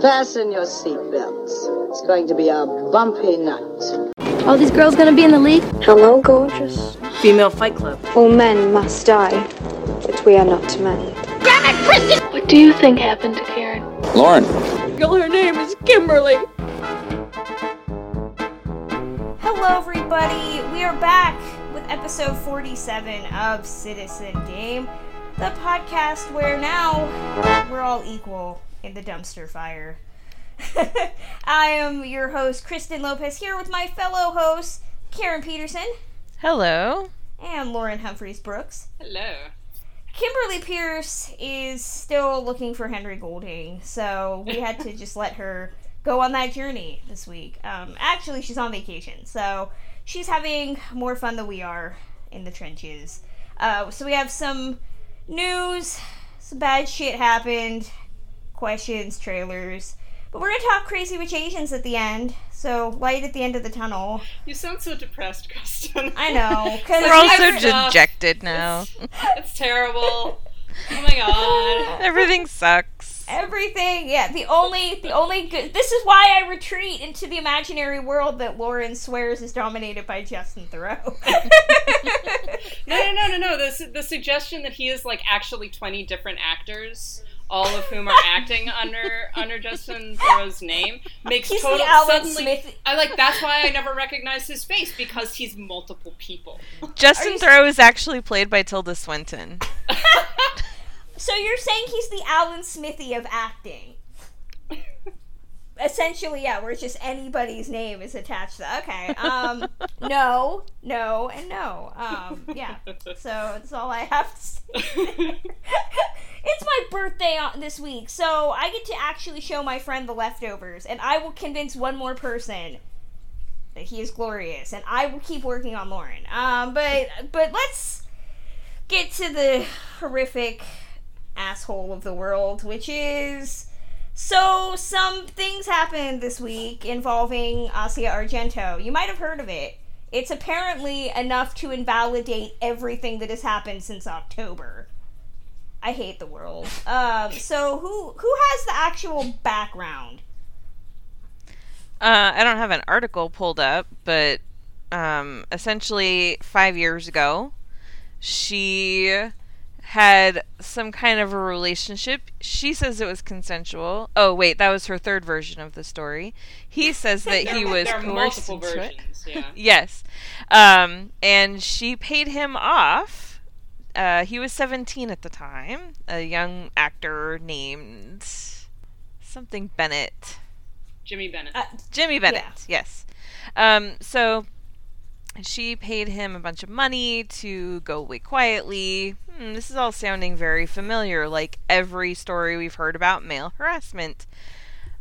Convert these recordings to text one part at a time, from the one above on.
Fasten your seatbelts. It's going to be a bumpy night. All these girls gonna be in the league? Hello, gorgeous. Female Fight Club. All men must die, but we are not men. What do you think happened to Karen? Lauren. Girl, her name is Kimberly. Hello, everybody. We are back with episode 47 of Citizen Dame, the podcast where now we're all equal in the dumpster fire. I am your host, Kristen Lopez, here with my fellow hosts, Karen Peterson Hello. and Lauren Humphries Brooks. Hello. Kimberly Pierce is still looking for Henry Golding, so we had to just let her go on that journey this week. Um, actually, she's on vacation, so she's having more fun than we are in the trenches. Uh, so we have some news, some bad shit happened, questions, trailers. But we're gonna talk Crazy Rich Asians at the end, so light at the end of the tunnel. You sound so depressed, Kristen. I know, because We're all so dejected now. it's terrible. Oh my god. Everything sucks. Everything, yeah. The only, the only good. This is why I retreat into the imaginary world that Lauren swears is dominated by Justin Theroux. No, no, no, no, no. The, the suggestion that he is like actually 20 different actors, all of whom are acting under under Justin Theroux's name, makes He's total the Alan suddenly. Smith. I like that's why I never recognized his face because he's multiple people. Justin Theroux is actually played by Tilda Swinton. So you're saying he's the Alan Smithee of acting? Essentially, yeah, where it's just anybody's name is attached to. Okay, um, no, no, and no. Um, yeah. So that's all I have to say. it's my birthday this week, so I get to actually show my friend the leftovers, and I will convince one more person that he is glorious, and I will keep working on Lauren. Um, but but let's get to the horrific asshole of the world, which is. So, some things happened this week involving Asia Argento. You might have heard of it. It's apparently enough to invalidate everything that has happened since October. I hate the world. Um, so, who who has the actual background? Uh, I don't have an article pulled up, but um, essentially, five years ago, she had some kind of a relationship. She says it was consensual. Oh, wait, that was her third version of the story. He says that he was coerced multiple into it. Yeah. Yes. Um, and she paid him off. Uh, he was 17 at the time. A young actor named something Bennett. Jimmy Bennett. Uh, Jimmy Bennett, yes. Um, so she paid him a bunch of money to go away quietly. Hmm, this is all sounding very familiar, like every story we've heard about male harassment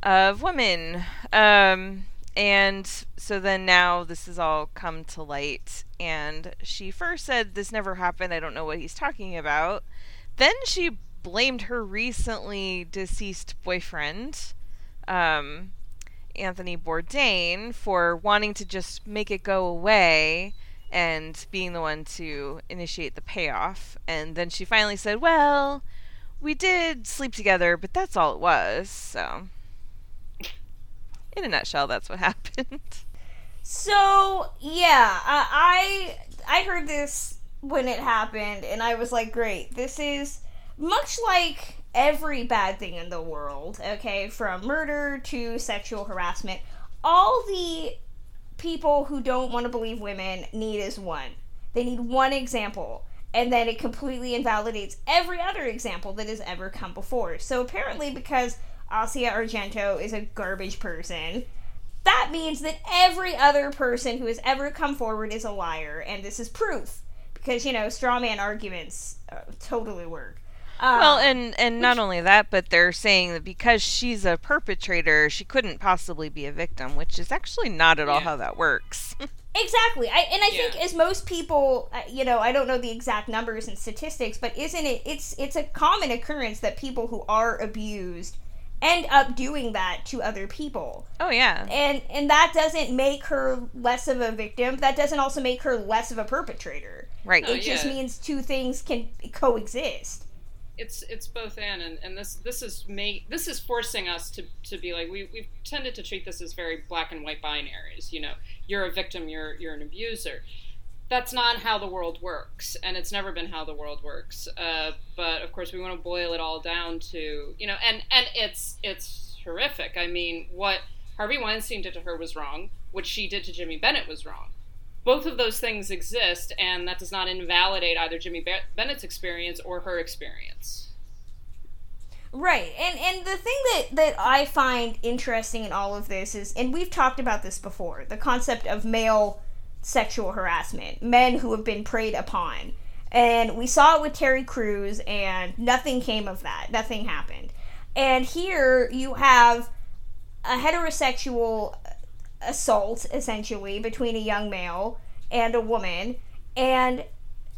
of women. Um, and so then now this has all come to light. And she first said this never happened. I don't know what he's talking about. Then she blamed her recently deceased boyfriend. Um, Anthony Bourdain for wanting to just make it go away and being the one to initiate the payoff. And then she finally said, Well, we did sleep together, but that's all it was. So, in a nutshell, that's what happened. So yeah, uh, I I heard this when it happened, and I was like, great. This is much like every bad thing in the world. Okay, from murder to sexual harassment, all the people who don't want to believe women need is one. They need one example. And then it completely invalidates every other example that has ever come before. So apparently, because Asia Argento is a garbage person, that means that every other person who has ever come forward is a liar, and this is proof because you know straw man arguments uh, totally work. Um, well, and and not only that, but they're saying that because she's a perpetrator, she couldn't possibly be a victim, which is actually not at all Yeah. how that works. exactly, I, and I think as most people, uh, you know, I don't know the exact numbers and statistics, but isn't it? It's it's a common occurrence that people who are abused end up doing that to other people. oh yeah. and and that doesn't make her less of a victim that doesn't also make her less of a perpetrator Right. Oh, it just yeah. means two things can coexist it's it's both and, and and this this is make this is forcing us to to be like we we've tended to treat this as very black and white binaries. You know, you're a victim, you're you're an abuser. That's not how the world works, and it's never been how the world works. Uh, but of course, we want to boil it all down to you know, and and it's it's horrific. I mean, what Harvey Weinstein did to her was wrong. What she did to Jimmy Bennett was wrong both of those things exist, and that does not invalidate either Jimmy Bennett's experience or her experience. Right, and and the thing that that I find interesting in all of this is, and we've talked about this before, the concept of male sexual harassment, men who have been preyed upon, and we saw it with Terry Crews, and nothing came of that. Nothing happened, and here you have a heterosexual assault essentially between a young male and a woman. And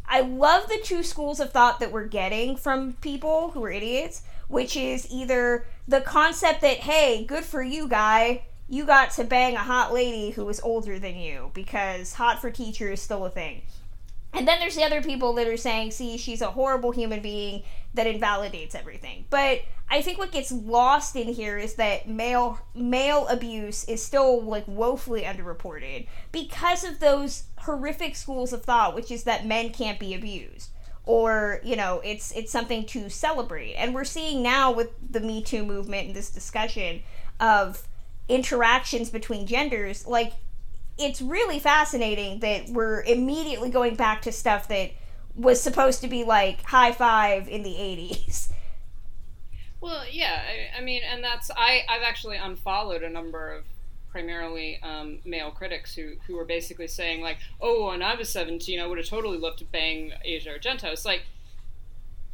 I love the two schools of thought that we're getting from people who are idiots, which is either the concept that, hey, good for you, guy, you got to bang a hot lady who was older than you because hot for teacher is still a thing. And then there's the other people that are saying, see, she's a horrible human being that invalidates everything. But I think what gets lost in here is that male male abuse is still like woefully underreported because of those horrific schools of thought, which is that men can't be abused or you know it's it's something to celebrate and we're seeing now with the me too movement and this discussion of interactions between genders like it's really fascinating that we're immediately going back to stuff that was supposed to be like high five in the 80s well, yeah, I, I, mean, and that's I I've actually unfollowed a number of primarily um, male critics who who were basically saying like, oh, when I was seventeen, I would have totally loved to bang Asia Argento. It's like,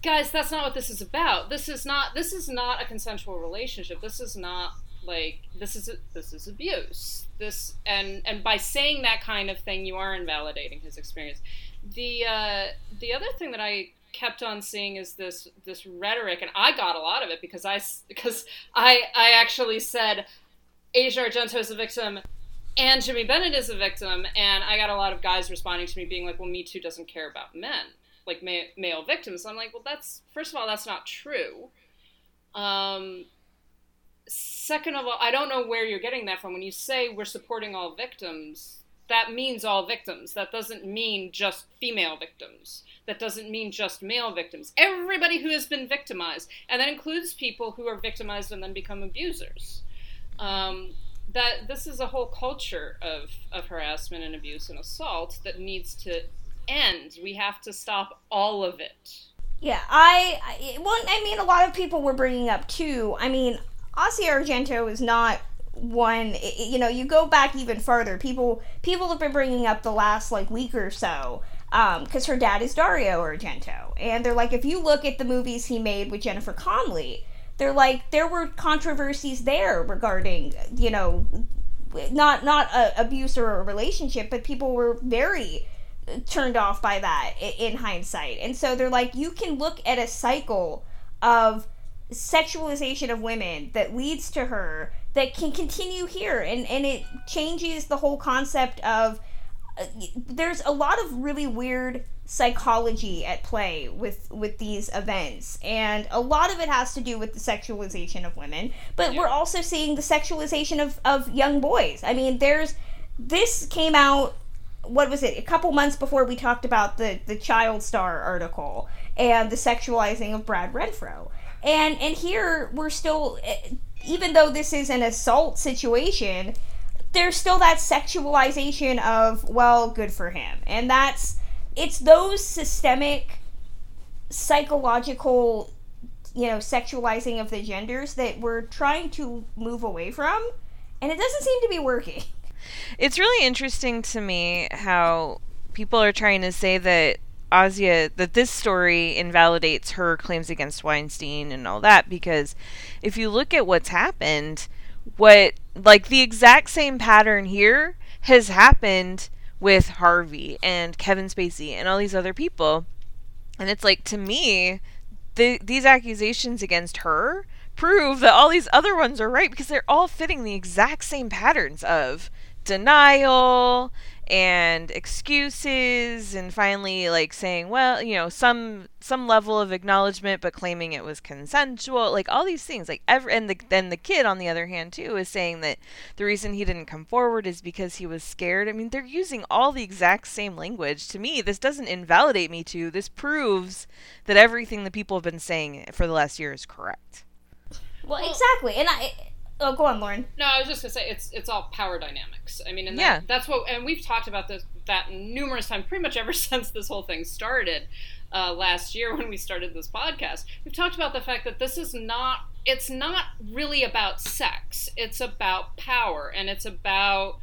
guys, that's not what this is about. This is not this is not a consensual relationship. This is not like this is this is abuse. This and and by saying that kind of thing, you are invalidating his experience. The uh, the other thing that I kept on seeing is this this rhetoric, and I got a lot of it because I because I I actually said Asia Argento is a victim and Jimmy Bennett is a victim, and I got a lot of guys responding to me being like, "Well, Me Too doesn't care about men, like ma- male victims." So I'm like, "Well, that's first of all, that's not true." Um, second of all, I don't know where you're getting that from. When you say we're supporting all victims, that means all victims. That doesn't mean just female victims that doesn't mean just male victims. Everybody who has been victimized, and that includes people who are victimized and then become abusers. Um, that this is a whole culture of, of harassment and abuse and assault that needs to end. We have to stop all of it. Yeah, I, I well, I mean, a lot of people were bringing up too. I mean, Asia Argento is not one you know you go back even further. People people have been bringing up the last like week or so because um, her dad is Dario Argento, and they're like, if you look at the movies he made with Jennifer Connelly, they're like there were controversies there regarding you know not not a abuse or a relationship, but people were very turned off by that in hindsight, and so they're like, you can look at a cycle of sexualization of women that leads to her that can continue here. And and it changes the whole concept of uh, there's a lot of really weird psychology at play with with these events. And a lot of it has to do with the sexualization of women. But yeah. we're also seeing the sexualization of of young boys. I mean there's this came out what was it a couple months before we talked about the the child star article and the sexualizing of brad renfro and and here we're still eh, even though this is an assault situation there's still that sexualization of well good for him. And that's it's those systemic psychological you know sexualizing of the genders that we're trying to move away from and it doesn't seem to be working. It's really interesting to me how people are trying to say that Asia that this story invalidates her claims against Weinstein and all that because if you look at what's happened what like the exact same pattern here has happened with Harvey and Kevin Spacey and all these other people. And it's like to me, the, these accusations against her prove that all these other ones are right because they're all fitting the exact same patterns of denial and excuses and finally like saying well you know some some level of acknowledgement but claiming it was consensual like all these things like every and the then the kid on the other hand too is saying that the reason he didn't come forward is because he was scared. I mean they're using all the exact same language. To me this doesn't invalidate Me Too this proves that everything that people have been saying for the last year is correct. Well, well exactly. And i Oh, go on, Lauren. No, I was just gonna say it's it's all power dynamics. I mean, and that, yeah. that's what, and we've talked about this that numerous times, pretty much ever since this whole thing started uh, last year when we started this podcast. We've talked about the fact that this is not it's not really about sex. It's about power, and it's about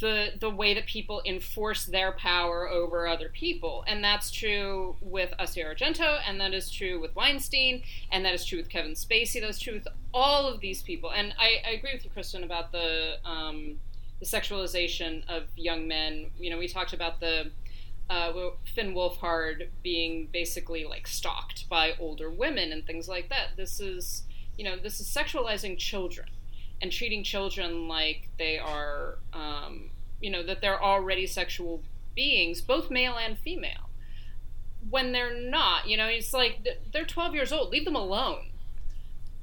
the the way that people enforce their power over other people, and that's true with Asia Argento, and that is true with Weinstein, and that is true with Kevin Spacey. That's true with all of these people, and I, I agree with you, Kristen, about the um, the sexualization of young men. You know, we talked about the uh, Finn Wolfhard being basically like stalked by older women and things like that. This is you know this is sexualizing children and treating children like they are, um, you know, that they're already sexual beings, both male and female. When they're not, you know, it's like they're 12 years old. Leave them alone.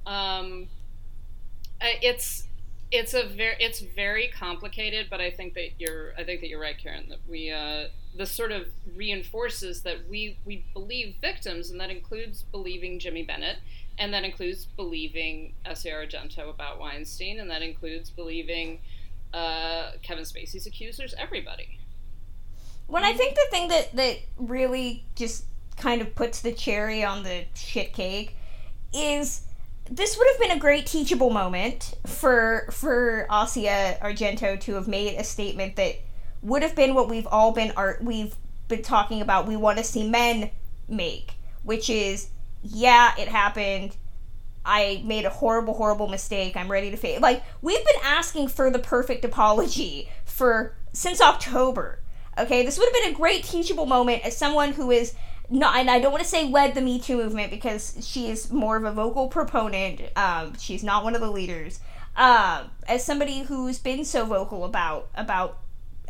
Um, it's it's a very it's very complicated, but I think that you're I think that you're right, Karen. That we uh, this sort of reinforces that we we believe victims, and that includes believing Jimmy Bennett and that includes believing Asia Argento about Weinstein, and that includes believing uh, Kevin Spacey's accusers, everybody. When I think the thing that, that really just kind of puts the cherry on the shit cake is this would have been a great teachable moment for for Asia Argento to have made a statement that would have been what we've all been art we've been talking about we want to see men make, which is yeah, it happened. I made a horrible, horrible mistake. I'm ready to face. Like we've been asking for the perfect apology for since October. Okay, this would have been a great teachable moment as someone who is not, and I don't want to say led the Me Too movement because she is more of a vocal proponent. Um, she's not one of the leaders. Um, as somebody who's been so vocal about about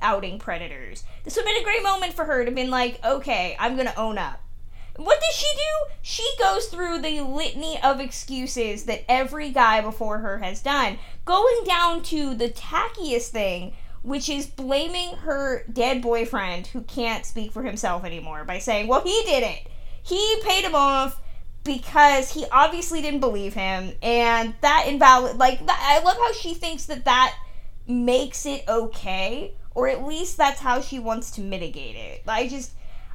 outing predators, this would have been a great moment for her to have been like, okay, I'm gonna own up. What does she do? She goes through the litany of excuses that every guy before her has done, going down to the tackiest thing, which is blaming her dead boyfriend who can't speak for himself anymore by saying, well, he did it. He paid him off because he obviously didn't believe him, and that invalid. Like, I love how she thinks that that makes it okay, or at least that's how she wants to mitigate it. I just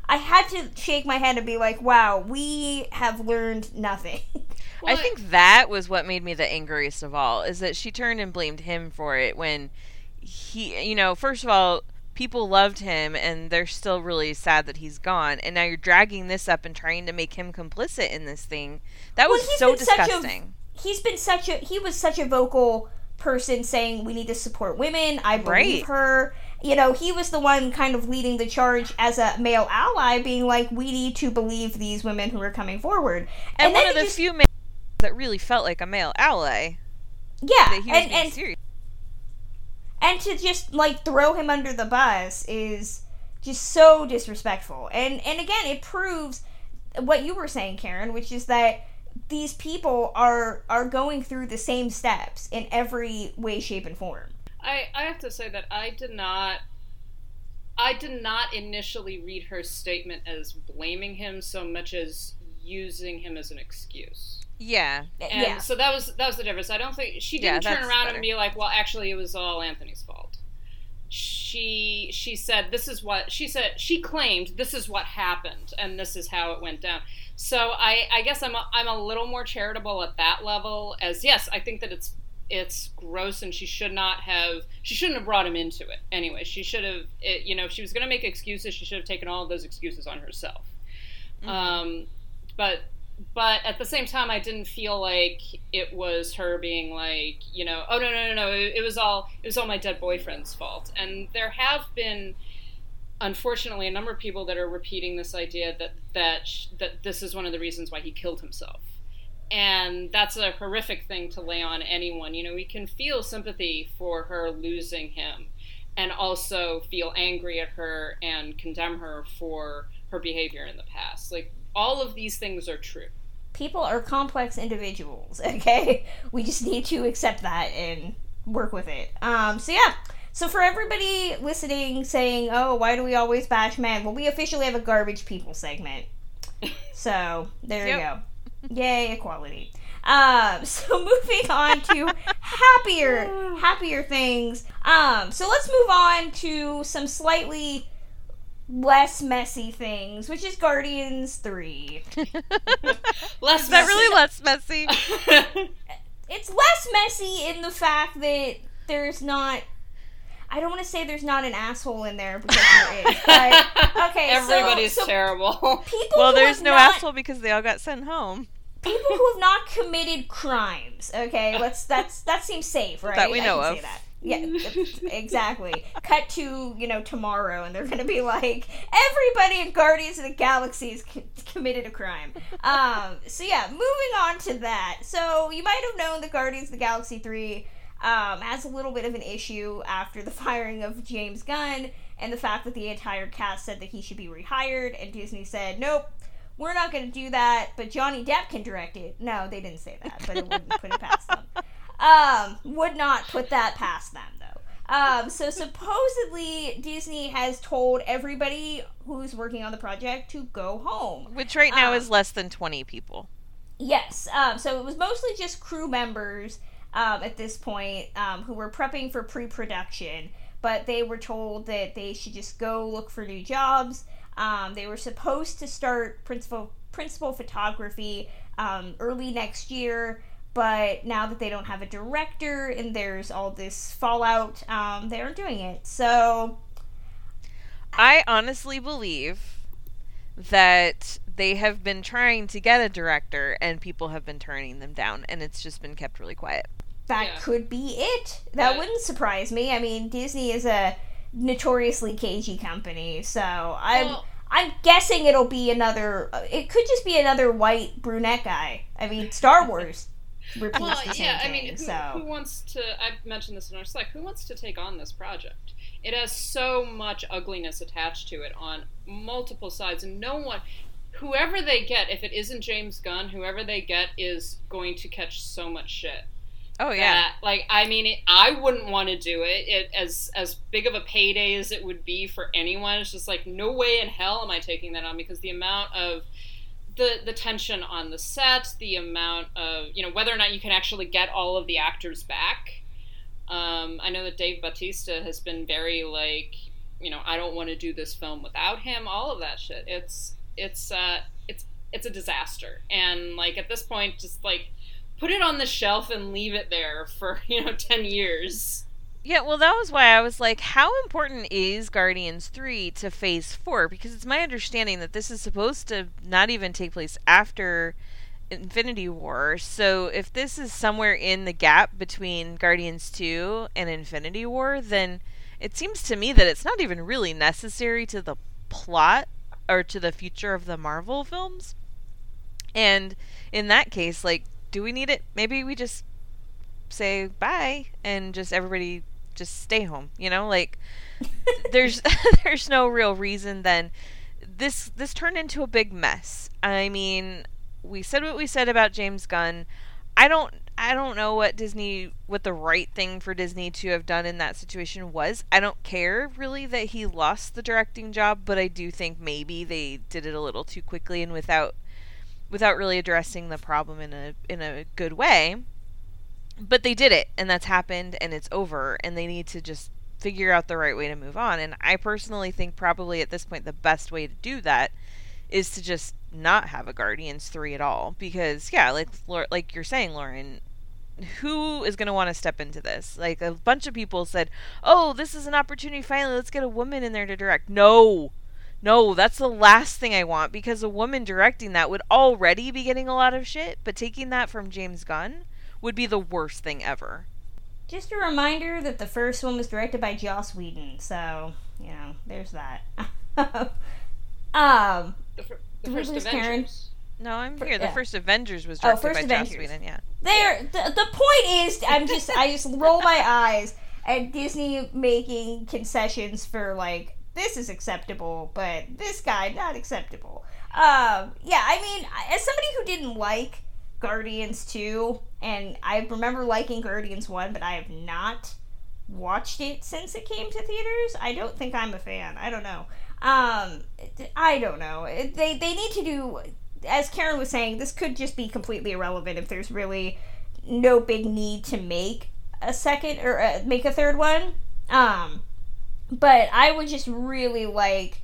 I had to shake my head and be like, wow, we have learned nothing. I think that was what made me the angriest of all is that she turned and blamed him for it when he, you know, first of all, people loved him and they're still really sad that he's gone. And now you're dragging this up and trying to make him complicit in this thing. That well, was so disgusting. A, he's been such a he was such a vocal person saying we need to support women. I believe right. her you know, he was the one kind of leading the charge as a male ally, being like, we need to believe these women who are coming forward. And, and one of the just, few men that really felt like a male ally. Yeah, and and, serious. And to just like throw him under the bus is just so disrespectful. And and again, it proves what you were saying, Karen, which is that these people are are going through the same steps in every way, shape, and form. I, I have to say that I did not I did not initially read her statement as blaming him so much as using him as an excuse. Yeah. And yeah. so that was that was the difference. I don't think she didn't yeah, turn around better. and be like, "Well, actually it was all Anthony's fault." She she said this is what she said she claimed this is what happened and this is how it went down. So I I guess I'm a, I'm a little more charitable at that level as yes, I think that it's it's gross and she should not have she shouldn't have brought him into it anyway she should have it, you know if she was going to make excuses she should have taken all of those excuses on herself mm-hmm. um, but but at the same time i didn't feel like it was her being like you know oh no no no no it, was all it was all my dead boyfriend's fault and there have been unfortunately a number of people that are repeating this idea that that that this is one of the reasons why he killed himself and that's a horrific thing to lay on anyone. You know, we can feel sympathy for her losing him, and also feel angry at her and condemn her for her behavior in the past. Like all of these things are true. People are complex individuals, okay? We just need to accept that and work with it. Um, so yeah. So for everybody listening saying, "Oh, why do we always bash men?" Well, we officially have a garbage people segment. So, there Yep. you go. Yay, equality. Um, so moving on to happier, happier things. Um, so let's move on to some slightly less messy things, which is Guardians 3. Less Is that really less messy? It's less messy in the fact that there's not. I don't want to say there's not an asshole in there because there is. But, okay, Everybody's so, terrible. People well, there's no not, asshole because they all got sent home. People who have not committed crimes. Okay, let's that's that seems safe, right? That we I know can of. Say that. Yeah, exactly. Cut to you know tomorrow, and they're gonna be like, everybody in Guardians of the Galaxy has co- committed a crime. Um. So yeah, moving on to that. So you might have known that Guardians of the Galaxy three um, has a little bit of an issue after the firing of James Gunn and the fact that the entire cast said that he should be rehired, and Disney said nope. We're not going to do that, but Johnny Depp can direct it. No, they didn't say that, but it wouldn't put it past them. Um, would not put that past them though. Um, so supposedly Disney has told everybody who's working on the project to go home. Which right now Um, is less than 20 people. Yes. Um, so it was mostly just crew members um, at this point um, who were prepping for pre-production, but they were told that they should just go look for new jobs. Um, they were supposed to start principal principal photography um, early next year, but now that they don't have a director and there's all this fallout, um, they aren't doing it. So I honestly believe that they have been trying to get a director and people have been turning them down and it's just been kept really quiet. that Yeah. could be it. That Yeah. wouldn't surprise me. I mean, Disney is a notoriously cagey company, so I'm Well- I'm guessing it'll be another. uh, It could just be another white brunette guy. I mean, Star Wars repeats Well, the same yeah, I mean, who, so who wants to? I've mentioned this in our Slack. Who wants to take on this project? It has so much ugliness attached to it on multiple sides, and no one, whoever they get, if it isn't James Gunn, whoever they get is going to catch so much shit. Oh yeah. that, like I mean, it, I wouldn't want to do it. It as as big of a payday as it would be for anyone. It's just like no way in hell am I taking that on because the amount of the the tension on the set, the amount of you know whether or not you can actually get all of the actors back. Um, I know that Dave Bautista has been very like you know I don't want to do this film without him. All of that shit. It's it's uh it's it's a disaster. And like at this point, just like put it on the shelf and leave it there for you know 10 years Yeah, well, that was why I was like, how important is Guardians 3 to Phase 4? Because it's my understanding that this is supposed to not even take place after Infinity War. So if this is somewhere in the gap between Guardians 2 and Infinity War, then it seems to me that it's not even really necessary to the plot or to the future of the Marvel films. And in that case, like, do we need it? Maybe we just say bye and just everybody just stay home you know? Like there's there's no real reason then. This this turned into a big mess. I mean we said what we said about james gunn. I don't i don't know what disney what the right thing for disney to have done in that situation was. I don't care really that he lost the directing job but i do think maybe they did it a little too quickly and without without really addressing the problem in a in a good way but they did it and that's happened and it's over and they need to just figure out the right way to move on. And i personally think probably at this point the best way to do that is to just not have a guardians 3 at all. Because yeah like like you're saying lauren who is going to want to step into this? Like a bunch of people said oh this is an opportunity finally let's get a woman in there to direct. No. No, that's the last thing I want because a woman directing that would already be getting a lot of shit, but taking that from James Gunn would be the worst thing ever. just a reminder that the first one was directed by Joss Whedon. So you know, there's that. um, the, fir- the first lose Karen? avengers No, I'm For- here. The yeah. first Avengers was Oh, directed first by Joss Whedon, yeah. there the, the point is i'm just i just roll my eyes and Disney making concessions for like this is acceptable, but this guy not acceptable. Um, yeah, I mean, as somebody who didn't like Guardians 2, and I remember liking Guardians 1, but I have not watched it since it came to theaters. I don't think I'm a fan. I don't know. Um, I don't know. They they need to do, as Karen was saying, this could just be completely irrelevant if there's really no big need to make a second or uh, make a third one. Um, but I would just really like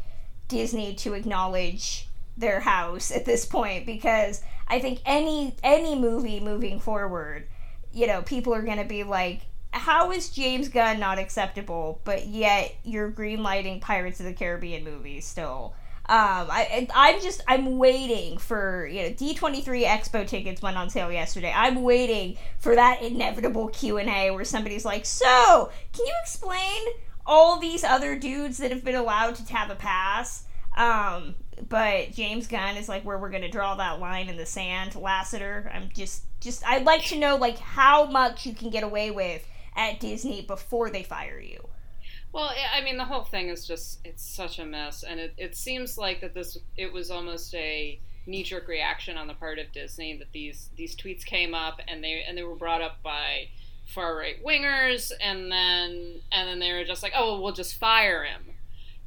Disney to acknowledge their house at this point because I think any any movie moving forward, you know, people are going to be like how is James Gunn not acceptable, but yet you're greenlighting Pirates of the Caribbean movies still? Um, I I'm just I'm waiting for you know D23 Expo tickets went on sale yesterday. I'm waiting for that inevitable Q and A where somebody's like, "So, can you explain all these other dudes that have been allowed to have a pass?" Um, but James Gunn is like where we're gonna draw that line in the sand. Lasseter, I'm just just I'd like to know like how much you can get away with at Disney before they fire you. Well, I mean, the whole thing is just, it's such a mess. And it, it seems like that this, it was almost a knee jerk reaction on the part of Disney that these, these tweets came up and they, and they were brought up by far right wingers. And then, and then they were just like, oh, we'll just fire him.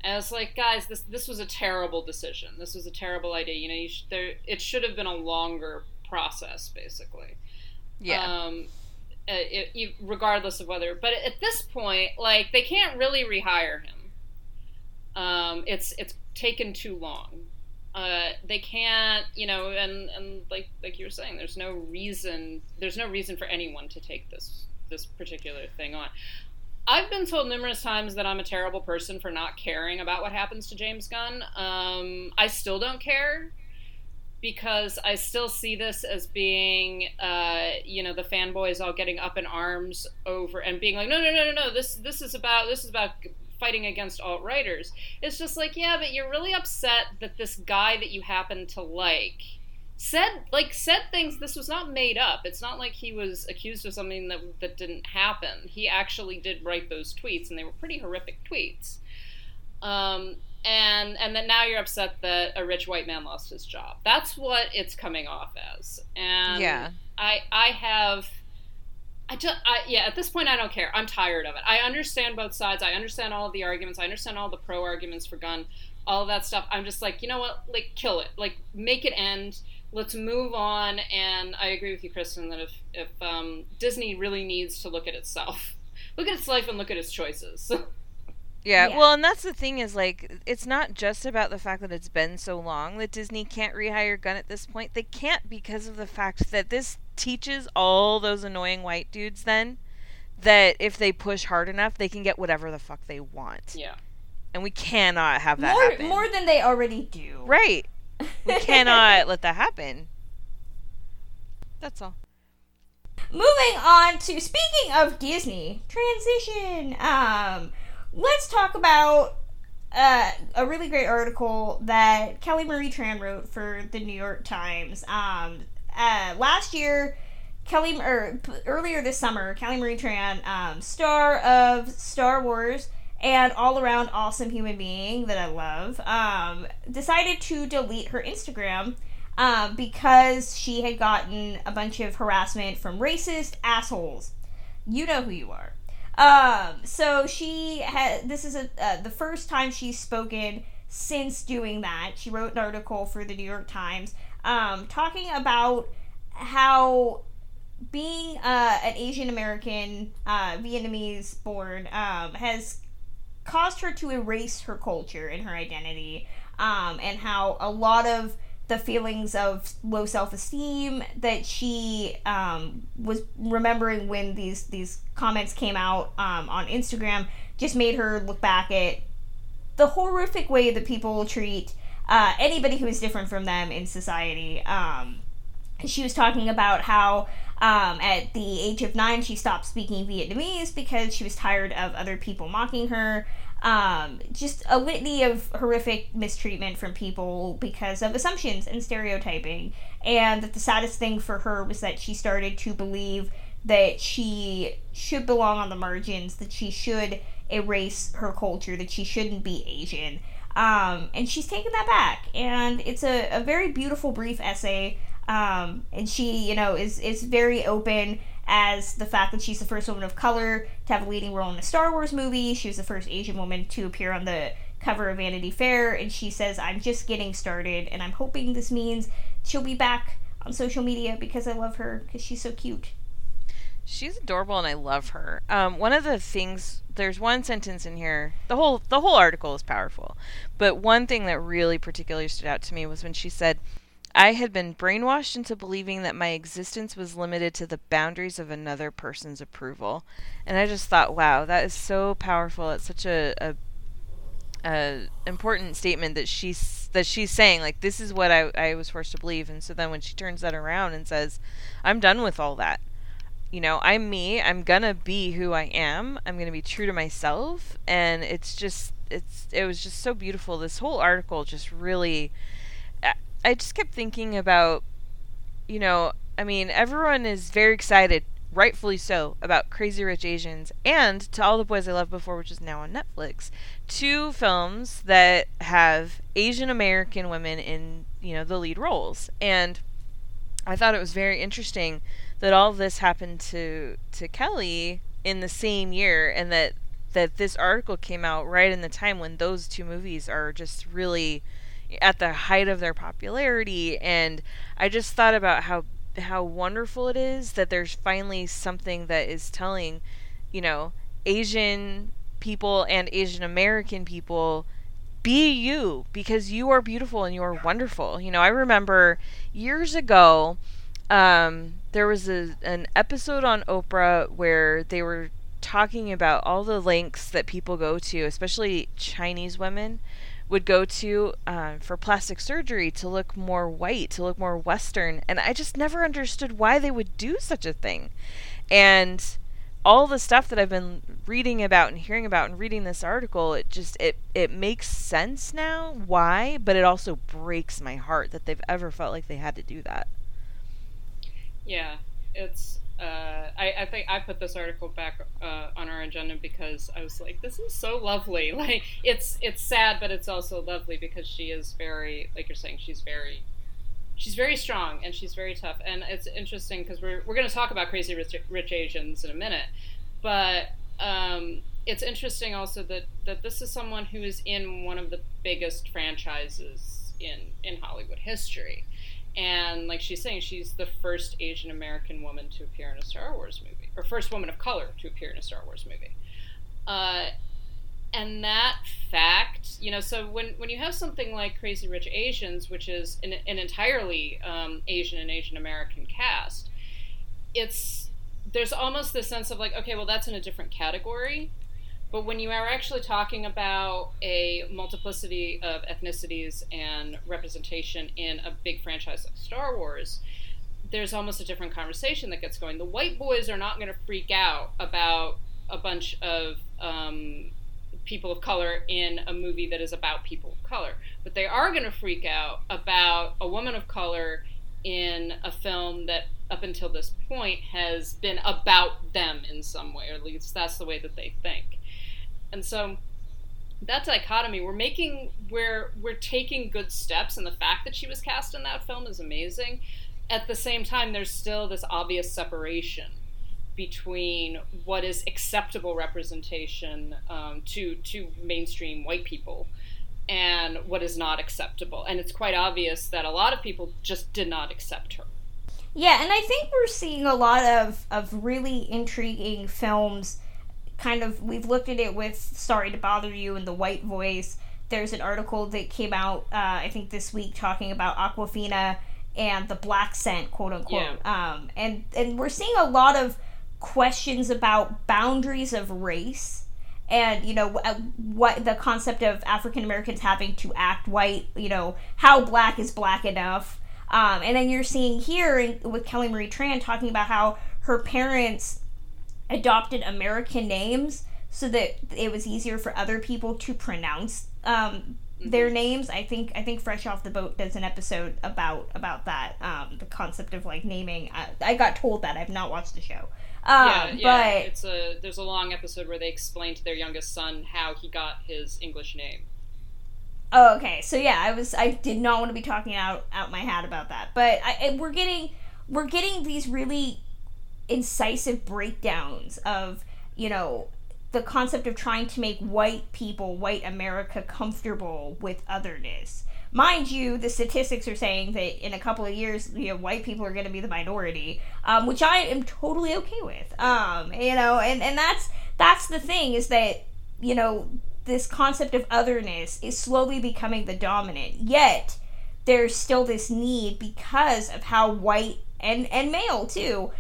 And it's like, guys, this, this was a terrible decision. This was a terrible idea. You know, you sh- there, it should have been a longer process, basically. Yeah. Um, uh, it, regardless of whether. But at this point, like they can't really rehire him. Um, it's it's taken too long. Uh, they can't, you know, and and like like you were saying, there's no reason there's no reason for anyone to take this this particular thing on. I've been told numerous times that I'm a terrible person for not caring about what happens to James Gunn. Um, I still don't care because I still see this as being, uh, you know, the fanboys all getting up in arms over and being like, no, no, no, no, no, this this is about this is about fighting against alt writers. It's just like, yeah, but you're really upset that this guy that you happen to like said like said things. This was not made up. It's not like he was accused of something that that didn't happen. He actually did write those tweets, and they were pretty horrific tweets. Um, and and then now you're upset that a rich white man lost his job. That's what it's coming off as. And yeah, I I have. I just, I, yeah, at this point, I don't care. I'm tired of it. I understand both sides. I understand all of the arguments. I understand all the pro arguments for Gunn, all of that stuff. I'm just like, you know what? Like, kill it. Like, make it end. Let's move on. And I agree with you, Kristen, that if, if um, Disney really needs to look at itself, look at its life and look at its choices. Yeah, yeah, well, and that's the thing is like it's not just about the fact that it's been so long that Disney can't rehire Gunn at this point. They can't because of the fact that this teaches all those annoying white dudes then that if they push hard enough, they can get whatever the fuck they want. Yeah. And we cannot have that more, happen. More than they already do. Right. We cannot let that happen. That's all. Moving on to speaking of Disney, transition. Um let's talk about uh, a really great article that Kelly Marie Tran wrote for the New York Times. Um, uh, last year, Kelly, or earlier this summer, Kelly Marie Tran, um, star of Star Wars and all around awesome human being that I love, um, decided to delete her Instagram um, because she had gotten a bunch of harassment from racist assholes. You know who you are. Um, so she had this is a uh, the first time she's spoken since doing that. She wrote an article for the New York Times um, talking about how being uh, an Asian American, uh, Vietnamese born, um, has caused her to erase her culture and her identity, um, and how a lot of the feelings of low self esteem that she um, was remembering when these these comments came out um, on Instagram just made her look back at the horrific way that people treat uh, anybody who is different from them in society. Um, she was talking about how um, at the age of nine she stopped speaking Vietnamese because she was tired of other people mocking her um, just a litany of horrific mistreatment from people because of assumptions and stereotyping. And that the saddest thing for her was that she started to believe that she should belong on the margins, that she should erase her culture, that she shouldn't be Asian. Um, and she's taken that back. And it's a, a very beautiful, brief essay. Um, and she, you know, is, is very open as the fact that she's the first woman of color to have a leading role in a Star Wars movie. She was the first Asian woman to appear on the cover of Vanity Fair. And she says, I'm just getting started. And I'm hoping this means she'll be back on social media because I love her because she's so cute. She's adorable and I love her. Um, one of the things there's one sentence in here. The whole the whole article is powerful, but one thing that really particularly stood out to me was when she said, "I had been brainwashed into believing that my existence was limited to the boundaries of another person's approval," and I just thought, "Wow, that is so powerful. It's such a, a important statement that she's that she's saying like this is what I, I was forced to believe. And so then when she turns that around and says i'm done with all that. You know i'm me. I'm gonna be who i am. I'm gonna be true to myself. And it's just it's it was just so beautiful. This whole article just really I, just kept thinking about you know i mean everyone is very excited rightfully so, about Crazy Rich Asians and To All the Boys I Loved Before, which is now on Netflix. Two films that have Asian American women in, you know, the lead roles. And I thought it was very interesting that all this happened to to Kelly in the same year and that that this article came out right in the time when those two movies are just really at the height of their popularity and I just thought about how how wonderful it is that there's finally something that is telling, you know, Asian people and Asian American people be you because you are beautiful and you are wonderful. You know, I remember years ago um, there was a, an episode on Oprah where they were talking about all the lengths that people go to, especially Chinese women, would go to uh, for plastic surgery to look more white, to look more Western. And I just never understood why they would do such a thing. And all the stuff that I've been reading about and hearing about and reading this article, it just it it makes sense now why, but it also breaks my heart that they've ever felt like they had to do that. Yeah, it's uh, I, I, think I put this article back uh, on our agenda because I was like, this is so lovely. Like it's it's sad, but it's also lovely because she is very, like you're saying, she's very, she's very strong and she's very tough. And it's interesting because we're we're going to talk about crazy rich, rich, Asians in a minute, but um, it's interesting also that that this is someone who is in one of the biggest franchises in in Hollywood history and like she's saying she's the first asian american woman to appear in a star wars movie or first woman of color to appear in a star wars movie. Uh, and that fact you know so when, when you have something like crazy rich asians which is an, an entirely um, asian and asian american cast it's there's almost this sense of like okay well that's in a different category but when you are actually talking about a multiplicity of ethnicities and representation in a big franchise like Star Wars, there's almost a different conversation that gets going. The white boys are not going to freak out about a bunch of um, people of color in a movie that is about people of color, but they are going to freak out about a woman of color in a film that up until this point has been about them in some way, or at least that's the way that they think. And so that dichotomy, we're making we're we're taking good steps, and the fact that she was cast in that film is amazing. At the same time, there's still this obvious separation between what is acceptable representation um, to to mainstream white people and what is not acceptable. And it's quite obvious that a lot of people just did not accept her. Yeah, and I think we're seeing a lot of, of really intriguing films kind of we've looked at it with Sorry to Bother You and the white voice. There's an article that came out uh, I think this week talking about Awkwafina and the blaccent, quote unquote. Yeah. Um, and and we're seeing a lot of questions about boundaries of race and you know uh, what the concept of African Americans having to act white. You know how black is black enough. Um, and then you're seeing here in, with Kelly Marie Tran talking about how her parents adopted American names so that it was easier for other people to pronounce um, their names. I think I think Fresh Off the Boat does an episode about about that um, the concept of like naming. I, I got told that I've not watched the show. Um, yeah, yeah. but It's a there's a long episode where they explain to their youngest son how he got his English name. Oh, okay. So yeah, I was I did not want to be talking out out my hat about that, but I, I- we're getting we're getting these really incisive breakdowns of you know the concept of trying to make white people, white America, comfortable with otherness. Mind you, the statistics are saying that in a couple of years, you know, white people are going to be the minority, um, which I am totally okay with. Um, you know, and and that's that's the thing is that you know this concept of otherness is slowly becoming the dominant. Yet there's still this need because of how white and and male too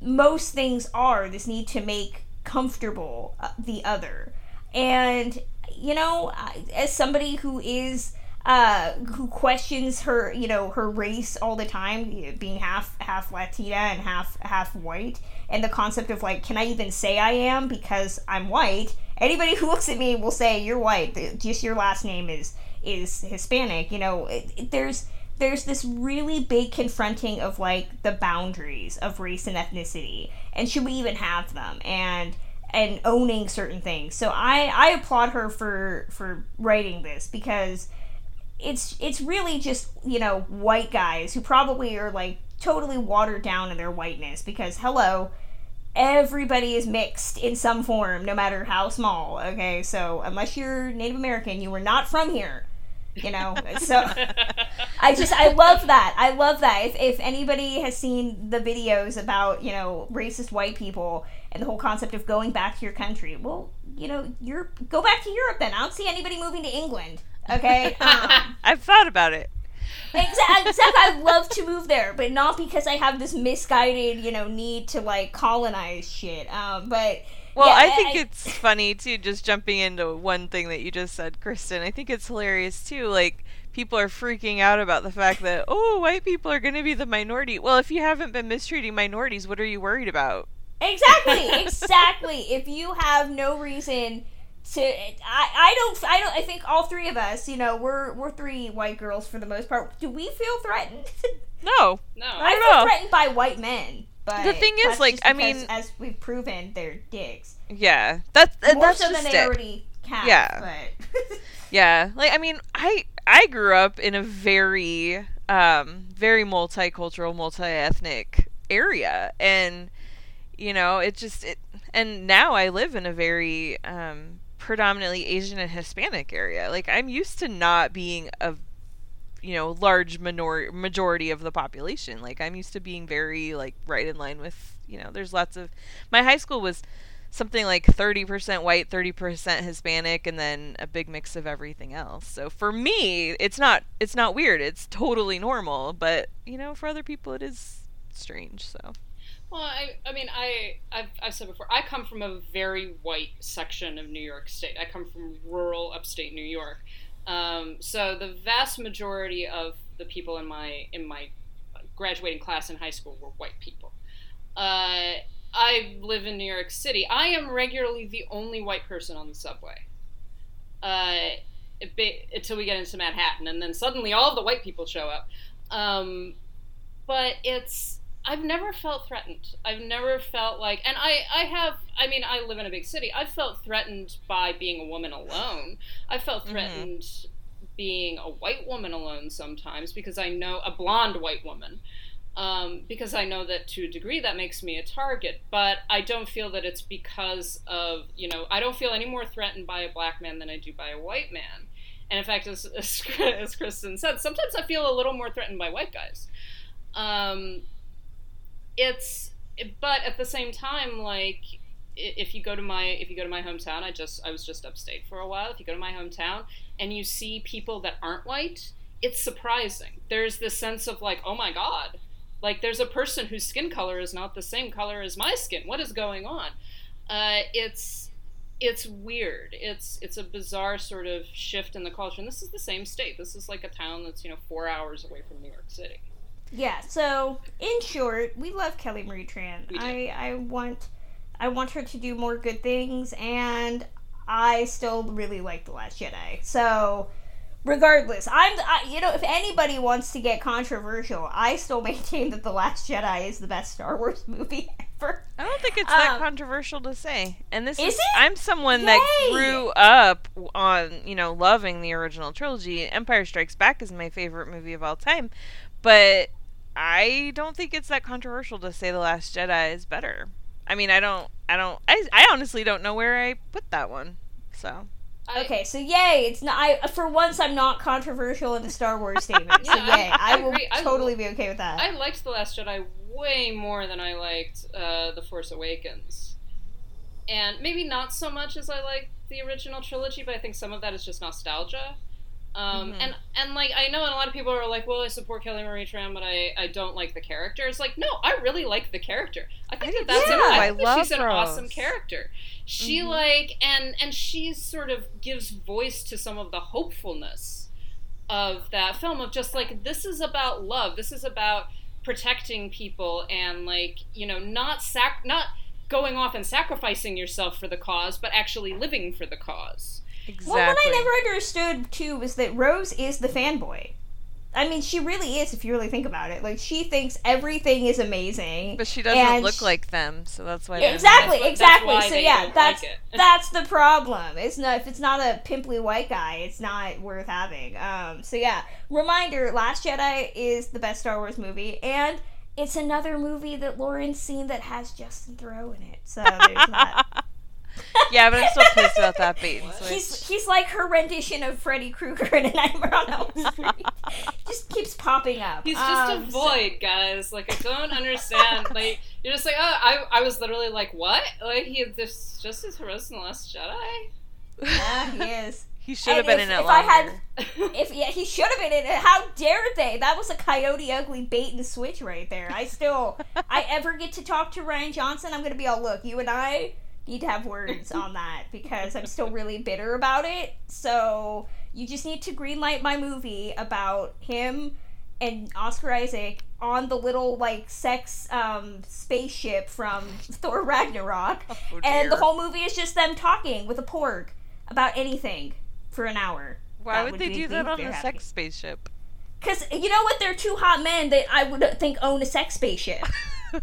most things are this need to make comfortable uh, the other. And you know as somebody who is uh who questions her you know her race all the time being half half latina and half half white and the concept of like can i even say i am because i'm white? Anybody who looks at me will say you're white. Just your last name is is hispanic you know it, it- there's there's this really big confronting of like the boundaries of race and ethnicity and should we even have them? And and owning certain things. So i i applaud her for for writing this because it's it's really just you know white guys who probably are like totally watered down in their whiteness because hello everybody is mixed in some form no matter how small okay? So unless you're native american you were not from here you know so I just I love that. I love that. If if anybody has seen the videos about, you know, racist white people and the whole concept of going back to your country, well, you know, you're go back to Europe then. I don't see anybody moving to England. Okay? Um I've thought about it. exactly, exactly. I'd love to move there, but not because I have this misguided, you know, need to like colonize shit. Um, but Well, yeah, I think it's funny too, just jumping into one thing that you just said, Kristen. I think it's hilarious too. Like, people are freaking out about the fact that, oh, white people are going to be the minority. Well, if you haven't been mistreating minorities, what are you worried about? Exactly, exactly. if you have no reason to, I, I don't, I don't. I think all three of us, you know, we're we're three white girls for the most part. Do we feel threatened? No. No. I feel threatened by white men. But The thing is, like, I mean- as we've proven, they're dicks. Yeah. That's, uh, More that's so than just they it. already have. Yeah. Yeah, like I mean, I I grew up in a very um very multicultural, multi-ethnic area and you know, it just it and now I live in a very um predominantly Asian and Hispanic area. Like I'm used to not being a you know, large minor majority of the population. Like I'm used to being very like right in line with, you know, there's lots of my high school was something like 30% white, 30% Hispanic and then a big mix of everything else. So for me, it's not it's not weird. It's totally normal, but you know, for other people it is strange, so. Well, I, I mean, I, I've, I've said before, I come from a very white section of New York State. I come from rural upstate New York. Um, so the vast majority of the people in my in my graduating class in high school were white people. Uh, I live in New York City. I am regularly the only white person on the subway. Uh, until we get into Manhattan, and then suddenly all the white people show up. Um, but it's I've never felt threatened. I've never felt like, and I, I have, I mean, I live in a big city. I've felt threatened by being a woman alone. I felt Mhm. threatened being a white woman alone sometimes because I know, a blonde white woman, um, because I know that to a degree that makes me a target. But I don't feel that it's because of, you know, I don't feel any more threatened by a black man than I do by a white man. And in fact, as, as, as Kristen said, sometimes I feel a little more threatened by white guys. Um, it's but at the same time like if you go to my if you go to my hometown i just i was just upstate for a while. If you go to my hometown and you see people that aren't white it's surprising. There's this sense of like oh my god. Like there's a person whose skin color is not the same color as my skin. What is going on? Uh, it's it's weird. It's it's a bizarre sort of shift in the culture. And this is the same state. This is like a town that's you know four hours away from new york city yeah. So in short, we love Kelly Marie Tran. I I want I want her to do more good things, and I still really like the Last Jedi. So regardless, I'm I, you know if anybody wants to get controversial, I still maintain that the Last Jedi is the best Star Wars movie ever. I don't think it's that Um, controversial to say. And this is is, it? I'm someone that grew up on, you know, loving the original trilogy. Empire Strikes Back is my favorite movie of all time. But I don't think it's that controversial to say The Last Jedi is better. I mean, I don't I don't I, I honestly don't know where I put that one. So, I- Okay, so yay! It's not. I for once I'm not controversial in the Star Wars statement. Yeah, I- yay, I I, will. I totally be okay with that. I liked The Last Jedi way more than I liked uh, The Force Awakens. And maybe not so much as I like the original trilogy, but I think some of that is just nostalgia. Um, Mhm. And and like I know, and a lot of people are like, "Well, I support Kelly Marie Tran, but I, I don't like the character." It's like, no, I really like the character. I think I that that's it. I, I love she's an awesome character. She Mhm. like and and she sort of gives voice to some of the hopefulness of that film of just like this is about love. This is about protecting people and like you know not sac not going off and sacrificing yourself for the cause, but actually living for the cause. Exactly. Well, what I never understood too was that Rose is the fanboy. I mean, she really is if you really think about it. Like she thinks everything is amazing. But she doesn't look sh- like them, so that's why. They're exactly, That's why- that's exactly. why so yeah, that's like that's the problem. It's not if it's not a pimply white guy, it's not worth having. Um, so yeah, reminder: Last Jedi is the best Star Wars movie, and it's another movie that Lauren's seen that has Justin Theroux in it. So there's that. Yeah, but I'm still pissed about that bait and switch. He's he's like her rendition of Freddy Krueger in A Nightmare on Elm Street. just keeps popping up. He's just Um, a so- void, guys. Like I don't understand. like you're just like, oh, I, I was literally like, what? Like he this just as Heroes in the Last Jedi. yeah, he is. he should have been if- in it if I had- If yeah, he should have been in it. How dare they? That was a Coyote Ugly bait and switch right there. I still, I ever get to talk to Rian Johnson, I'm gonna be all look. You and I need to have words on that because I'm still really bitter about it. So you just need to greenlight my movie about him and Oscar Isaac on the little like sex um, spaceship from Thor Ragnarok, Oh, and the whole movie is just them talking with a porg about anything for an hour. Why that would they do that on a sex spaceship? Because you know what? They're two hot men that I would think own a sex spaceship.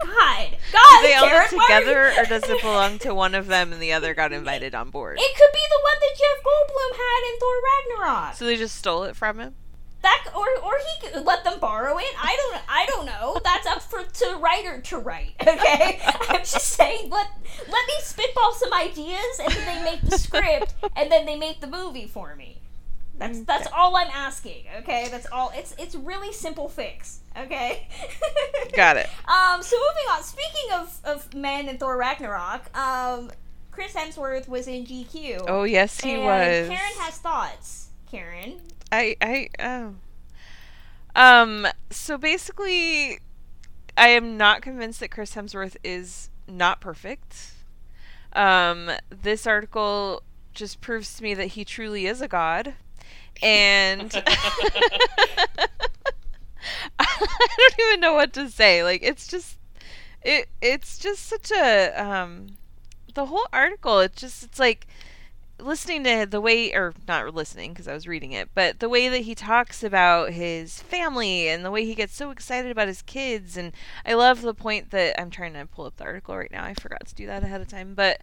God, God, they all Karen, it why are together, or does it belong to one of them and the other got invited on board? It could be the one that Jeff Goldblum had in Thor Ragnarok. So they just stole it from him? That or or he could let them borrow it. I don't I don't know. That's up for to writer to write. Okay, I'm just saying. Let let me spitball some ideas, and then they make the script, and then they make the movie for me. That's that's all I'm asking. Okay, that's all. It's it's really simple fix. Okay. Got it. Um. So moving on. Speaking of of men in Thor Ragnarok, um, Chris Hemsworth was in GQ. Oh, yes, he and was. Karen has thoughts. Karen. I I oh. Um so basically I am not convinced that Chris Hemsworth is not perfect. Um this article just proves to me that he truly is a god. And I don't even know what to say. Like it's just it it's just such a um the whole article it's just it's like listening to the way or not listening because I was reading it, but the way that he talks about his family and the way he gets so excited about his kids and I love the point that I'm trying to pull up the article right now. I forgot to do that ahead of time, but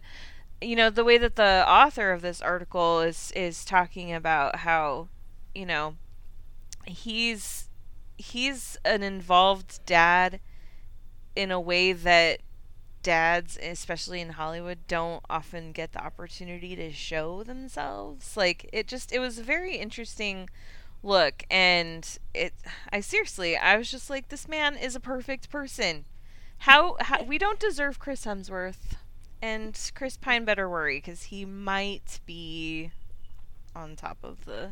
you know, the way that the author of this article is is talking about how, you know, he's he's an involved dad in a way that dads, especially in Hollywood, don't often get the opportunity to show themselves. Like it just it was a very interesting look and it I seriously I was just like this man is a perfect person. How, how we don't deserve Chris Hemsworth and Chris Pine better worry cuz he might be on top of the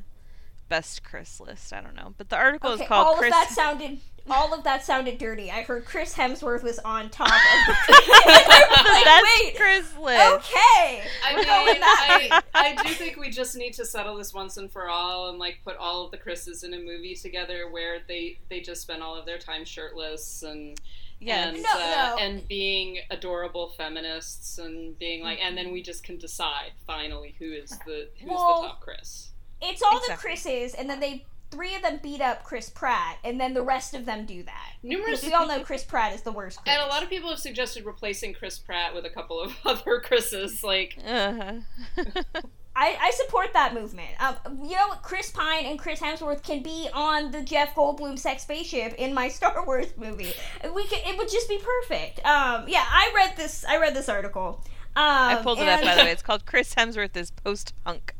best Chris list. I don't know. But the article Okay, is called all Chris of that sounded all of that sounded dirty. I heard Chris Hemsworth was on top of the like, That's wait, Chris list. okay. I mean. I, I do think we just need to settle this once and for all, and like put all of the Chris's in a movie together where they they just spend all of their time shirtless and Yes. and No, uh, no. and being adorable feminists and being like, and then we just can decide finally who is the who's Well, the top Chris. it's all the Chris's, and then they three of them beat up Chris Pratt, and then the rest of them do that. Numerous we all know Chris Pratt is the worst. Chris. and a lot of people have suggested replacing Chris Pratt with a couple of other Chris's. Like, Uh-huh. I, I support that movement. Um, you know? Chris Pine and Chris Hemsworth can be on the Jeff Goldblum sex spaceship in my Star Wars movie. We could, it would just be perfect. Um, yeah, I read this. I read this article. Um, I pulled it up by the way. It's called Chris Hemsworth is post punk.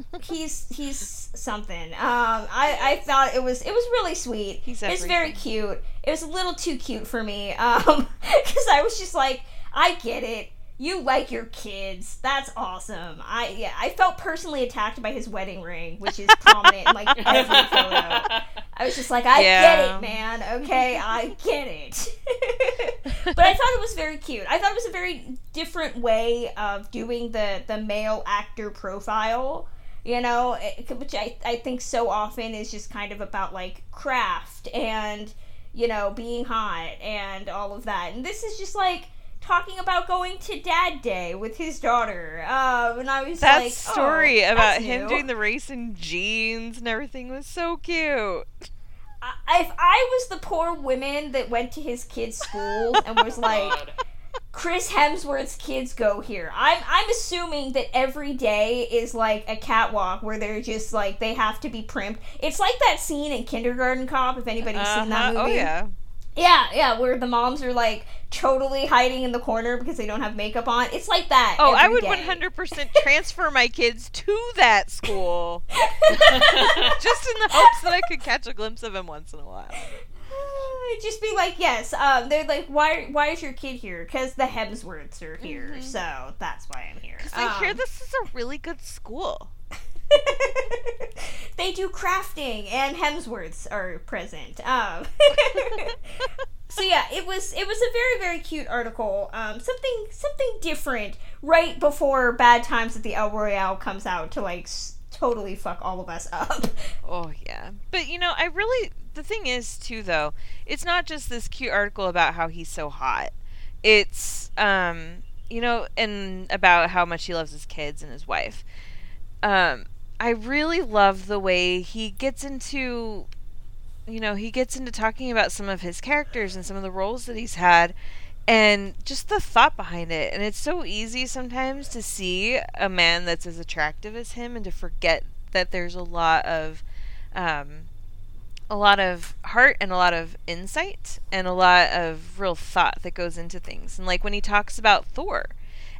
He's he's something. Um, I, I thought it was it was really sweet. He's it's very cute. It was a little too cute for me. Um, because I was just like, I get it. You like your kids. That's awesome. I yeah, I felt personally attacked by his wedding ring, which is prominent in like every photo. I was just like, I get it, man. Okay, I get it. but I thought it was very cute. I thought it was a very different way of doing the the male actor profile. You know, it- which I I think so often is just kind of about like craft and you know being hot and all of that. And this is just like talking about going to dad day with his daughter. Um, and I was That like, story oh, about that's him new. doing the race in jeans and everything was so cute. I- if I was the poor women that went to his kids' school and was like, God. Chris Hemsworth's kids go here. I'm I'm assuming that every day is like a catwalk where they're just like they have to be primped. It's like that scene in Kindergarten Cop. If anybody's seen that Uh-huh. movie, Oh yeah. yeah, yeah, where the moms are like totally hiding in the corner because they don't have makeup on. It's like that. Oh, I would day. 100% transfer my kids to that school just in the hopes that I could catch a glimpse of him once in a while. It'd just be like, yes. Um, they're like, why? Why is your kid here? Because the Hemsworths are here, so that's why I'm here. So I hear Um, this is a really good school. they do crafting and Hemsworths are present. Um, so yeah, it was it was a very very cute article. Um, something something different right before Bad Times at the El Royale comes out to like s- totally fuck all of us up. Oh yeah. But you know, I really the thing is too though, it's not just this cute article about how he's so hot. It's um you know, and about how much he loves his kids and his wife. Um I really love the way he gets into you know, he gets into talking about some of his characters and some of the roles that he's had and just the thought behind it. And it's so easy sometimes to see a man that's as attractive as him and to forget that there's a lot of um, a lot of heart and a lot of insight and a lot of real thought that goes into things. And like when he talks about Thor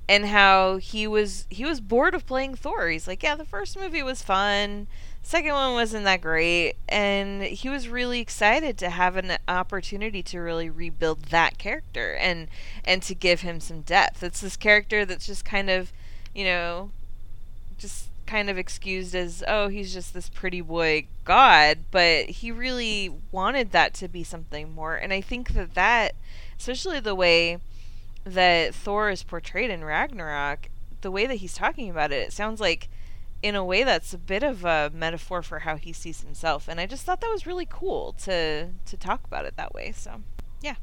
and how he was he was bored of playing Thor. He's like, yeah, the first movie was fun. Second one wasn't that great, and he was really excited to have an opportunity to really rebuild that character and and to give him some depth. It's this character that's just kind of, you know, just kind of excused as oh he's just this pretty boy. God but he really wanted that to be something more and i think that that especially the way that thor is portrayed in ragnarok the way that he's talking about it it sounds like in a way that's a bit of a metaphor for how he sees himself and i just thought that was really cool to to talk about it that way so yeah.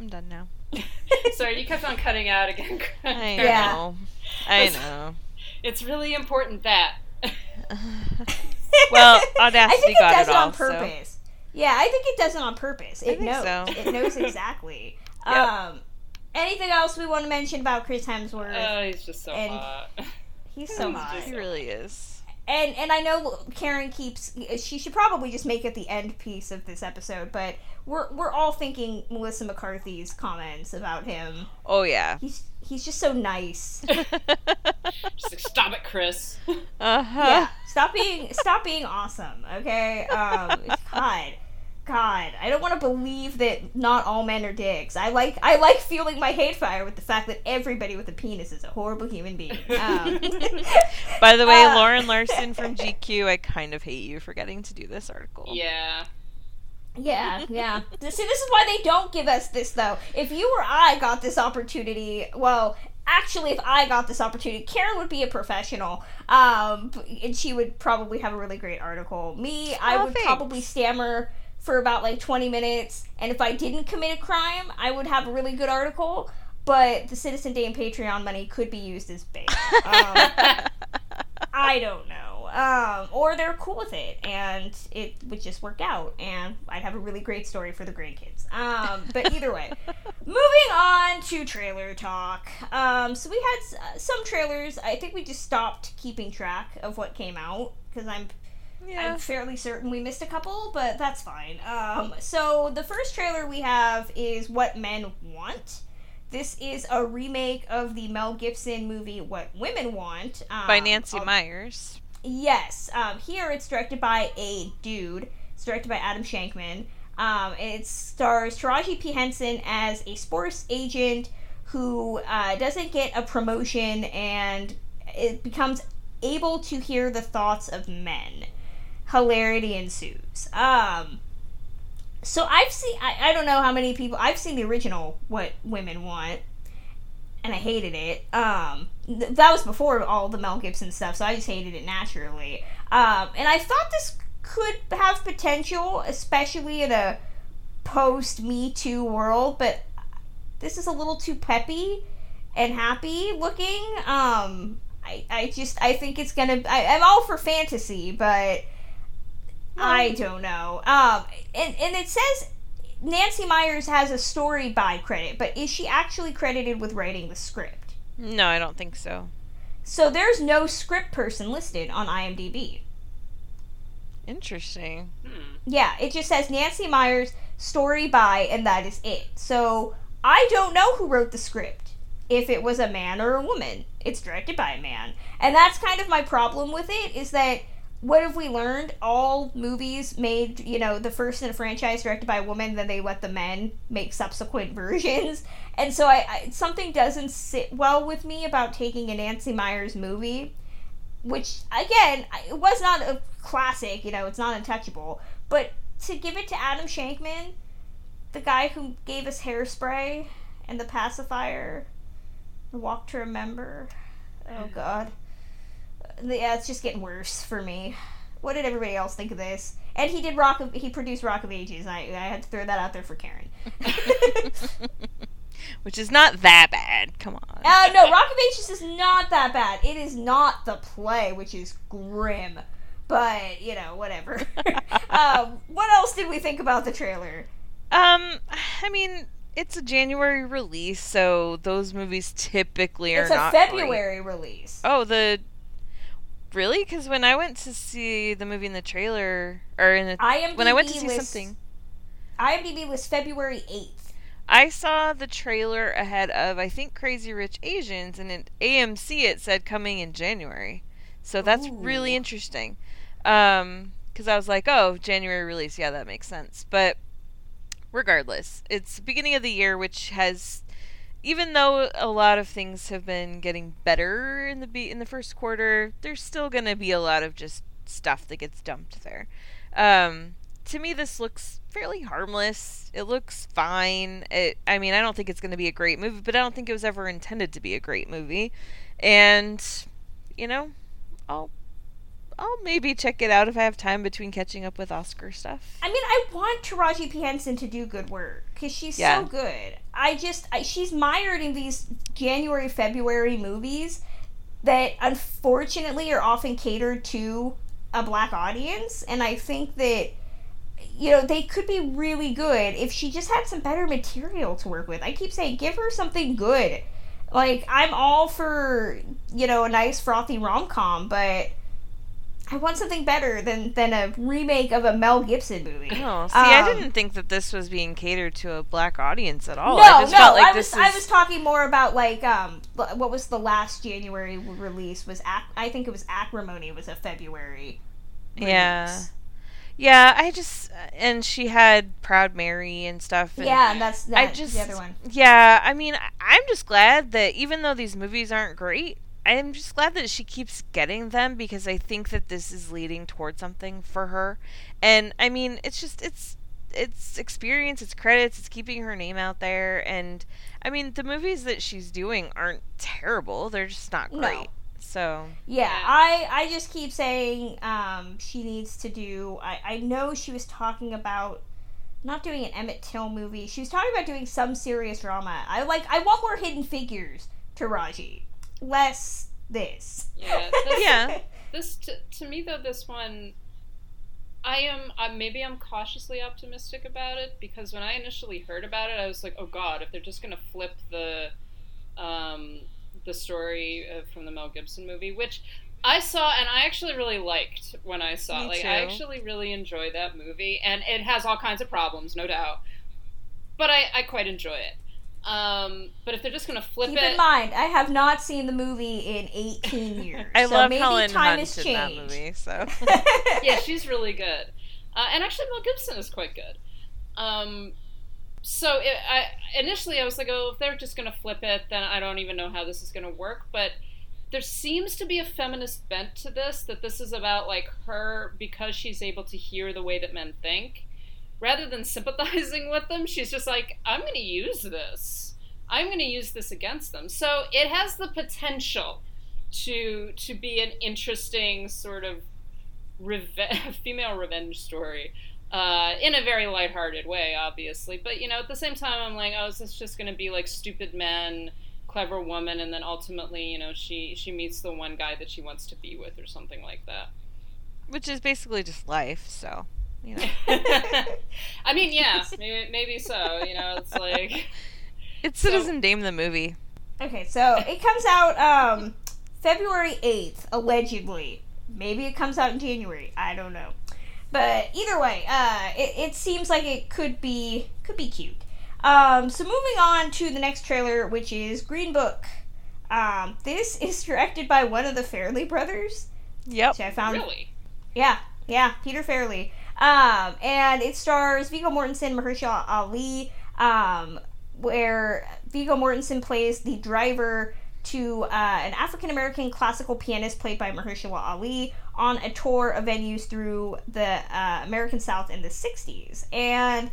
I'm done now. Sorry, you kept on cutting out again. i Yeah. i know It's really important that. well I audacity think it got does it it all on so purpose. Yeah, I think it does it on purpose. It think knows. so. It knows exactly. Yep. Um, anything else we want to mention about Chris Hemsworth? Oh, he's just so And- hot. He's so he's hot. just- he really is And and I know Karen keeps. She should probably just make it the end piece of this episode. But we're we're all thinking Melissa McCarthy's comments about him. oh yeah He's he's just so nice. Just like, stop it, Chris. uh-huh yeah. Stop being stop being awesome. Okay. Um. God. God, I don't want to believe that not all men are dicks. I like I like fueling my hate fire with the fact that everybody with a penis is a horrible human being. Um, By the way, Uh, Lauren Larson from GQ, I kind of hate you for getting to do this article. Yeah. Yeah, yeah. See, this is why they don't give us this, though. If you or I got this opportunity, well, actually, if I got this opportunity, Karen would be a professional, um, and she would probably have a really great article. Me, I Oh, would thanks. probably stammer for about like 20 minutes, and if I didn't commit a crime, I would have a really good article. But the Citizen Dame Patreon money could be used as bait. Um, I don't know. Um, or they're cool with it and it would just work out and I'd have a really great story for the grandkids. Um, but either way, moving on to trailer talk. Um, so we had s- uh, some trailers. I think we just stopped keeping track of what came out because I'm Yeah. I'm fairly certain we missed a couple, but that's fine. Um, so the first trailer we have is What Men Want. This is a remake of the Mel Gibson movie What Women Want um, By Nancy Meyers. Yes. Um, here it's directed by a dude. It's directed by Adam Shankman. Um, it stars Taraji P. Henson as a sports agent who uh, doesn't get a promotion and it becomes able to hear the thoughts of men. Hilarity ensues. Um, so I've seen, I, I don't know how many people, I've seen the original What Women Want, and I hated it. Um, th- that was before all the Mel Gibson stuff, so I just hated it naturally. Um, and I thought this could have potential, especially in a post Me Too world, but this is a little too peppy and happy looking. Um, I, I just I think it's gonna. I, I'm all for fantasy, but I don't know. Um, and and it says Nancy Meyers has a story by credit, but is she actually credited with writing the script? No, I don't think so. So there's no script person listed on IMDb. Interesting. Hmm. Yeah, it just says Nancy Meyers story by, and that is it. So I don't know who wrote the script. If it was a man or a woman, it's directed by a man, and that's kind of my problem with it. Is that what have we learned? All movies made, you know, the first in a franchise directed by a woman, then they let the men make subsequent versions, and so I, I something doesn't sit well with me about taking a Nancy Meyers movie which again it was not a classic you know it's not untouchable. But to give it to adam shankman the guy who gave us hairspray and the pacifier the walk to remember. Oh mm. god yeah it's just getting worse for me what did everybody else think of this and he did rock of he produced rock of ages i, I had to throw that out there for karen Which is not that bad. Come on. Uh, no, Rock of Ages is not that bad. It is not the play, which is grim. But, you know, whatever. um, what else did we think about the trailer? Um, I mean, it's a January release, so those movies typically are It's a not great. February release. Oh, the really? Because when I went to see the movie in the trailer, or in the, IMDb when I went to see lists- something, IMDb was February 8th. I saw the trailer ahead of I think Crazy Rich Asians, and in AMC it said coming in January. So that's really Ooh. interesting. Um, because I was like, oh, January release, yeah, that makes sense. But regardless, it's beginning of the year, which has, even though a lot of things have been getting better in the be- in the first quarter, there's still gonna be a lot of just stuff that gets dumped there. Um, to me, this looks fairly harmless. It looks fine. It, I mean, I don't think it's going to be a great movie, but I don't think it was ever intended to be a great movie. And, you know, I'll, I'll maybe check it out if I have time between catching up with Oscar stuff. I mean, I want Taraji P. Henson to do good work because she's Yeah. so good. I just, I, she's mired in these January, February movies that unfortunately are often catered to a black audience. And I think that, you know, they could be really good if she just had some better material to work with. I keep saying, give her something good. Like, I'm all for, you know, a nice frothy rom com, but. I want something better than than a remake of a Mel Gibson movie. Oh, see, I Um, didn't think that this was being catered to a black audience at all. no, I just no, felt like I this was I was talking more about like um what was the last January release was ac- I think it was Acrimony was a February. Yeah. release. Yeah, I just and she had Proud Mary and stuff. And yeah, and that's I that's just the other one. Yeah, I mean, I'm just glad that even though these movies aren't great, I'm just glad that she keeps getting them because I think that this is leading towards something for her. And I mean, it's just it's it's experience, it's credits, it's keeping her name out there and I mean, the movies that she's doing aren't terrible. They're just not No. great. So, Yeah, Yeah. I I just keep saying um she needs to do. I I know she was talking about. Not doing an Emmett Till movie. She was talking about doing some serious drama. I like. I want more Hidden Figures Taraji, less this. Yeah, that's- Yeah. this to, to me though this one I am uh, maybe I'm cautiously optimistic about it because when I initially heard about it, I was like, "Oh God, if they're just gonna flip the um, the story uh, from the Mel Gibson movie," which I saw and I actually really liked when I saw Me. Like too. I actually really enjoyed that movie, and it has all kinds of problems, no doubt, but I, I quite enjoy it. Um, but if they're just gonna flip Keep it, in mind, I have not seen the movie in 18 years. I so love maybe Helen time Hunt has in that movie. So yeah, she's really good. Uh, and actually, Mel Gibson is quite good. Um, so it, I initially I was like, oh, if they're just gonna flip it, then I don't even know how this is gonna work. But there seems to be a feminist bent to this. That this is about like her because she's able to hear the way that men think, rather than sympathizing with them. She's just like, I'm gonna use this. I'm gonna use this against them. So it has the potential to to be an interesting sort of reve- female revenge story uh, in a very lighthearted way, obviously. But you know, at the same time, I'm like, oh, is this just going to be like stupid men, clever woman, and then ultimately, you know, she she meets the one guy that she wants to be with, or something like that. which is basically just life. So you know, I mean, yeah, maybe, maybe so. You know, it's like it's So- Citizen Dame the movie. Okay, so it comes out um, February 8th, allegedly. Maybe it comes out in January. I don't know. But either way, uh, it, it seems like it could be could be cute. Um, so moving on to the next trailer, which is Green Book. Um, this is directed by one of the Farrelly brothers, Yep. which I found really. yeah, yeah, Peter Farrelly. Um, and it stars Viggo Mortensen, Mahershala Ali, um, where Viggo Mortensen plays the driver to uh, an African American classical pianist played by Mahershala Ali on a tour of venues through the uh, American South in the 60s. And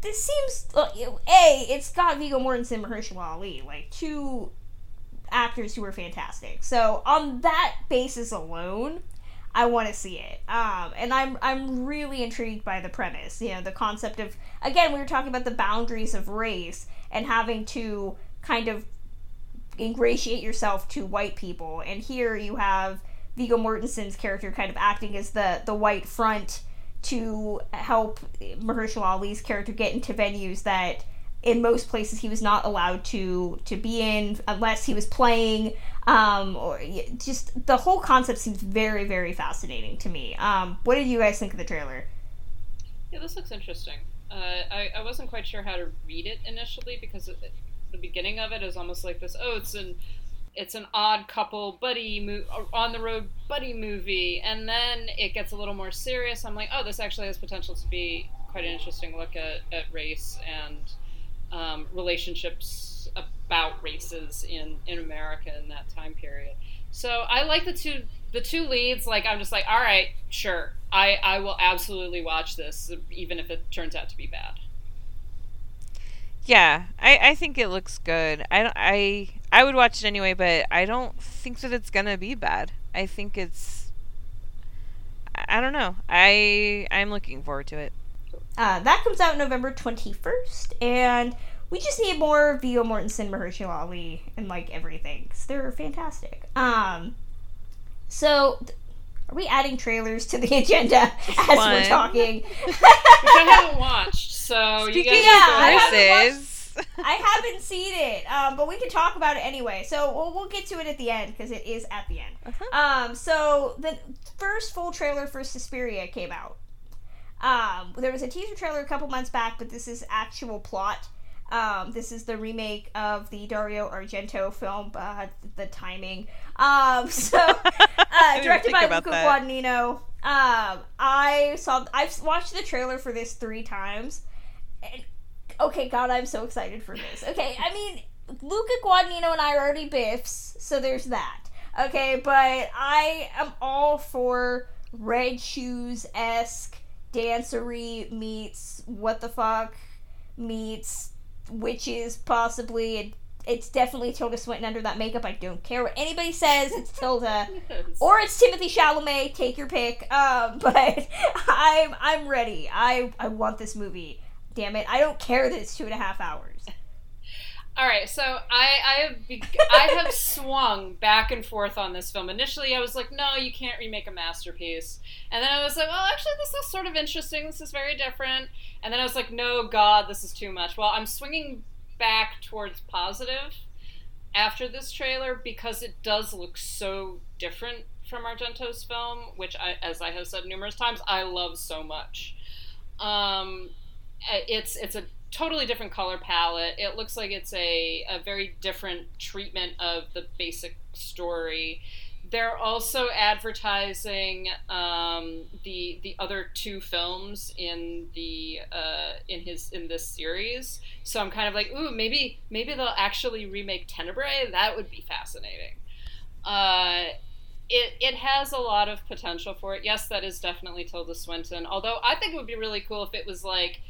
this seems, uh, A, it's got Viggo Mortensen, and Mahershala Ali, like two actors who are fantastic. So on that basis alone, I want to see it. Um, and I'm I'm really intrigued by the premise. You know, the concept of again, we were talking about the boundaries of race and having to kind of ingratiate yourself to white people. And here you have Viggo Mortensen's character kind of acting as the the white front to help Mahershala Ali's character get into venues that in most places he was not allowed to to be in unless he was playing um, or just the whole concept seems very very fascinating to me um, what did you guys think of the trailer Yeah, this looks interesting. Uh, I, I wasn't quite sure how to read it initially because it, the beginning of it is almost like this. Oh, it's an it's an odd couple buddy mo- on the road buddy movie, and then it gets a little more serious. I'm like, oh, this actually has potential to be quite an interesting look at, at race and um, relationships about races in in America in that time period. So I like the two the two leads. Like I'm just like, all right, sure, I I will absolutely watch this, even if it turns out to be bad. Yeah, I, I think it looks good. I, don't- I I would watch it anyway, but I don't think that it's gonna be bad. I think it's. I I don't know. I I'm looking forward to it. uh, that comes out November 21st and we just need more Viggo Mortensen Mahershala Ali and like everything 'cause they're fantastic um so th- are we adding trailers to the agenda as we're talking Which I haven't watched, so you guys Yeah, I haven't versus. I haven't seen it, um, but we can talk about it anyway. So we'll, we'll get to it at the end because it is at the end. Um, so the first full trailer for Suspiria came out. Um, there was a teaser trailer a couple months back, but this is actual plot. Um, this is the remake of the Dario Argento film. Uh, the timing. Um, so uh, directed by Luca that. Guadagnino. Um, I saw. I've watched the trailer for this three times. And, okay, God, I'm so excited for this. Okay, I mean, Luca Guadagnino and I are already biffs, so there's that. Okay, but I am all for Red Shoes esque dancery meets what the fuck meets witches possibly. It, it's definitely Tilda Swinton under that makeup. I don't care what anybody says. It's Tilda or it's Timothée Chalamet. Take your pick. Um, but I'm I'm ready. I I want this movie. Damn it! I don't care that it's two and a half hours. All right, so I I have be- I have swung back and forth on this film. Initially, I was like, no, you can't remake a masterpiece, and then I was like, well, actually, this is sort of interesting. This is very different. And then I was like, no, God, this is too much. Well, I'm swinging back towards positive after this trailer because it does look so different from Argento's film, which, I, as I have said numerous times, I love so much. Um, it's it's a totally different color palette. It looks like it's a, a very different treatment of the basic story. They're also advertising um, the the other two films in the uh, in his in this series. So I'm kind of like, ooh, maybe maybe they'll actually remake Tenebrae. That would be fascinating. Uh, it it has a lot of potential for it. Yes, that is definitely Tilda Swinton. Although I think it would be really cool if it was like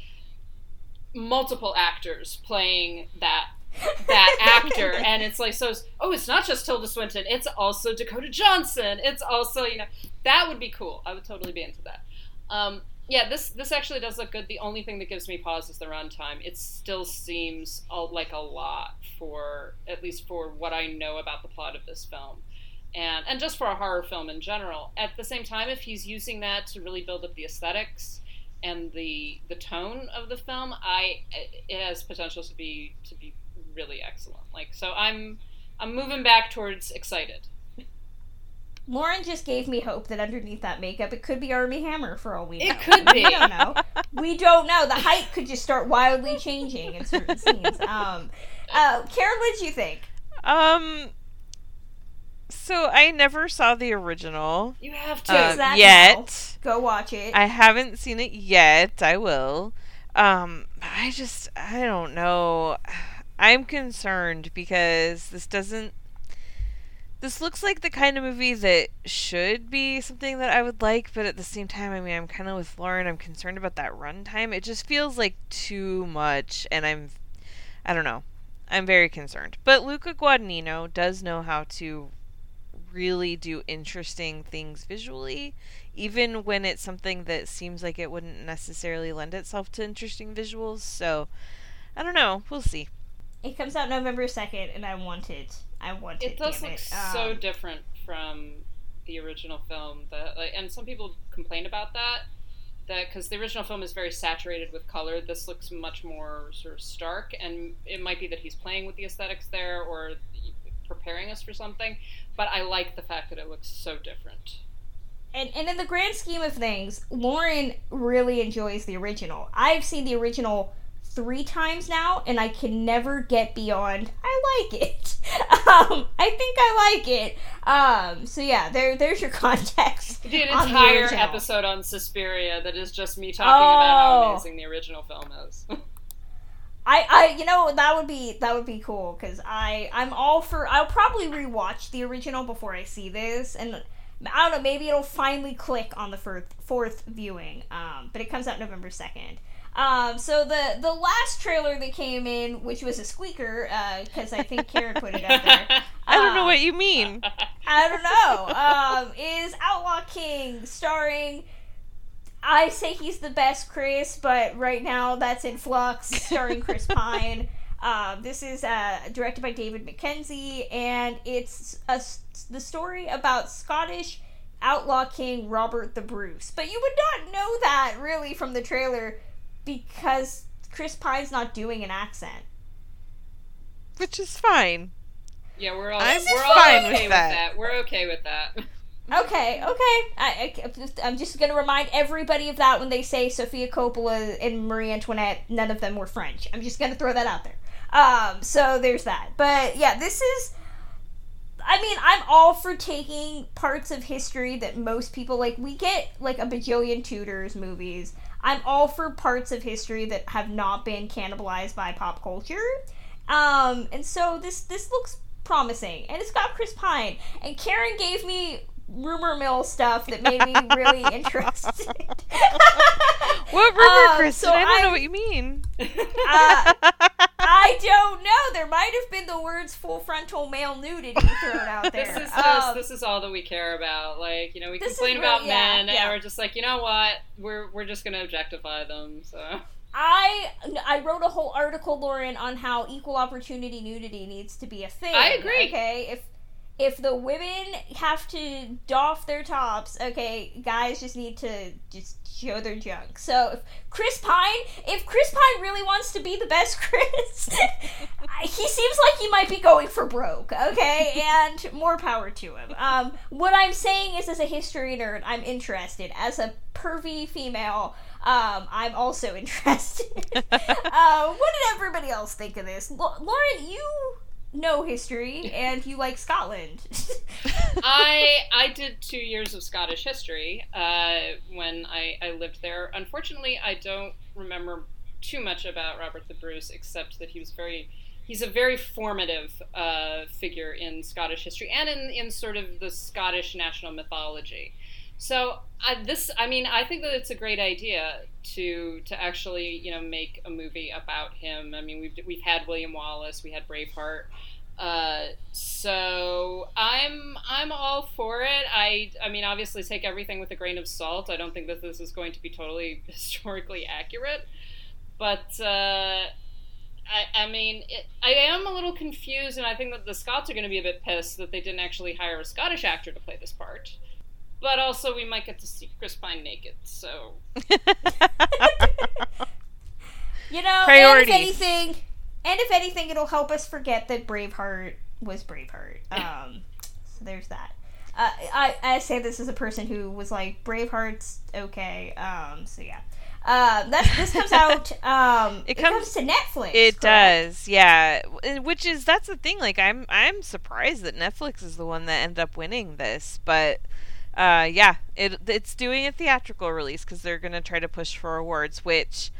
multiple actors playing that that actor. And it's like so oh it's not just tilda swinton. It's also dakota johnson. It's also you know that would be cool. I would totally be into that. Um, yeah this this actually does look good. The only thing that gives me pause is the runtime. It still seems like a lot for at least for what i know about the plot of this film. And and just for a horror film in general. At the same time if he's using that to really build up the aesthetics and the the tone of the film, I it has potential to be to be really excellent. Like so, I'm I'm moving back towards excited. Lauren just gave me hope that underneath that makeup, it could be Armie Hammer for all we know. It could be. We don't know. We don't know. The height could just start wildly changing in certain scenes. Um, uh, Karen, what did you think? Um, so I never saw the original. You have to uh, yet. Go watch it. I haven't seen it yet. I will. Um, I just I don't know. I'm concerned because this doesn't. This looks like the kind of movie that should be something that I would like, but at the same time, I mean, I'm kind of with Lauren. I'm concerned about that runtime. It just feels like too much, and I'm, I don't know. I'm very concerned. But Luca Guadagnino does know how to really do interesting things visually, even when it's something that seems like it wouldn't necessarily lend itself to interesting visuals. So, I don't know. We'll see. It comes out November 2nd, and I want it. I want it. It does look it. so um, different from the original film. That, like, and some people complain about that. That because the original film is very saturated with color, this looks much more sort of stark, and it might be that he's playing with the aesthetics there, or preparing us for something. But I like the fact that it looks so different. And, and in the grand scheme of things, Lauren really enjoys the original. I've seen the original three times now, and I can never get beyond. I like it. Um, I think I like it. Um, so yeah, there, there's your context. Did an entire episode on Suspiria that is just me talking oh. about how oh. amazing the original film is. I, I, you know, that would be that would be cool because I, I'm all for. I'll probably rewatch the original before I see this, and I don't know, maybe it'll finally click on the fourth fourth viewing. Um, but it comes out November second. Um, so the the last trailer that came in, which was a squeaker, because uh, I think Karen put it up there. I don't know what um, you mean. I don't know. Um, is Outlaw King starring I say he's the best Chris, but right now that's in flux, starring Chris Pine. Um, this is uh, directed by David Mackenzie, and it's a, the story about Scottish outlaw king Robert the Bruce. But you would not know that really from the trailer because Chris Pine's not doing an accent, which is fine. Yeah, we're all I'm we're all okay with, with that. that. We're okay with that. Okay, okay. I, I, am just going to remind everybody of that when they say Sofia Coppola and Marie Antoinette, none of them were French. I'm just going to throw that out there. Um, so there's that. But yeah, this is. I mean, I'm all for taking parts of history that most people like. We get like a bajillion Tudors movies. I'm all for parts of history that have not been cannibalized by pop culture. Um, and so this this looks promising, and it's got Chris Pine. And Karen gave me rumor mill stuff that made me really interested. what rumor, um, Kristen? So I don't I, know what you mean. Uh, I don't know. There might have been the words "full frontal male nudity" thrown out there. this is um, this is all that we care about. Like you know, we complain about men, yeah. and we're just like, you know what? We're we're just gonna objectify them. So. I I wrote a whole article, Lauren, on how equal opportunity nudity needs to be a thing. I agree. Okay, if if the women have to doff their tops, okay, guys just need to just show their junk. So if Chris Pine, if Chris Pine really wants to be the best Chris, he seems like he might be going for broke. Okay, and more power to him. Um, what I'm saying is, as a history nerd, I'm interested. As a pervy female. Um, I'm also interested. uh, what did everybody else think of this? L- Lauren, you know history and you like Scotland. I I did two years of Scottish history uh, when I, I lived there. Unfortunately, I don't remember too much about Robert the Bruce, except that he was very he's a very formative uh, figure in Scottish history and in, in sort of the Scottish national mythology. So this, I mean, I think that it's a great idea to to actually, you know, make a movie about him. I mean, we've we've had William Wallace, we had Braveheart. Uh, so I'm I'm all for it. I I mean, obviously, take everything with a grain of salt. I don't think that this is going to be totally historically accurate, but. Uh, I, I mean, it, I am a little confused, and I think that the Scots are going to be a bit pissed that they didn't actually hire a Scottish actor to play this part but also we might get to see Chris Pine naked. So you know, Priorities. and if anything, and if anything, it'll help us forget that Braveheart was Braveheart. Um, so there's that. Uh, I I say this as a person who was like Braveheart's okay. Um, so yeah. Uh, that this comes out. Um, It it, comes- comes, to Netflix. It correct? does, yeah. Which is that's the thing. Like I'm I'm surprised that Netflix is the one that ended up winning this, but uh, yeah, it it's doing a theatrical release because they're gonna try to push for awards. Which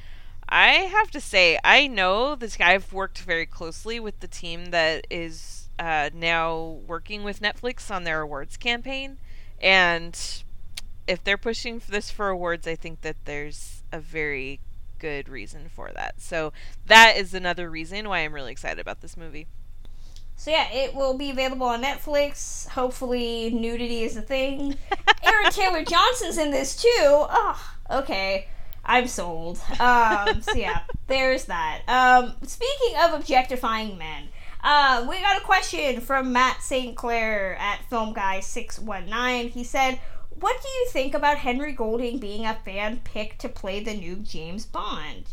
I have to say, I know this guy. I've worked very closely with the team that is uh, now working with Netflix on their awards campaign, and if they're pushing for this for awards, I think that there's a very good reason for that. So that is another reason why I'm really excited about this movie. So yeah, it will be available on Netflix. Hopefully, nudity is a thing. Aaron Taylor Johnson's in this too. Oh, okay. I'm sold. Um, so yeah, there's that. Um, speaking of objectifying men, uh, we got a question from Matt St. Clair at Film Guy six one nine. He said, "What do you think about Henry Golding being a fan pick to play the new James Bond?"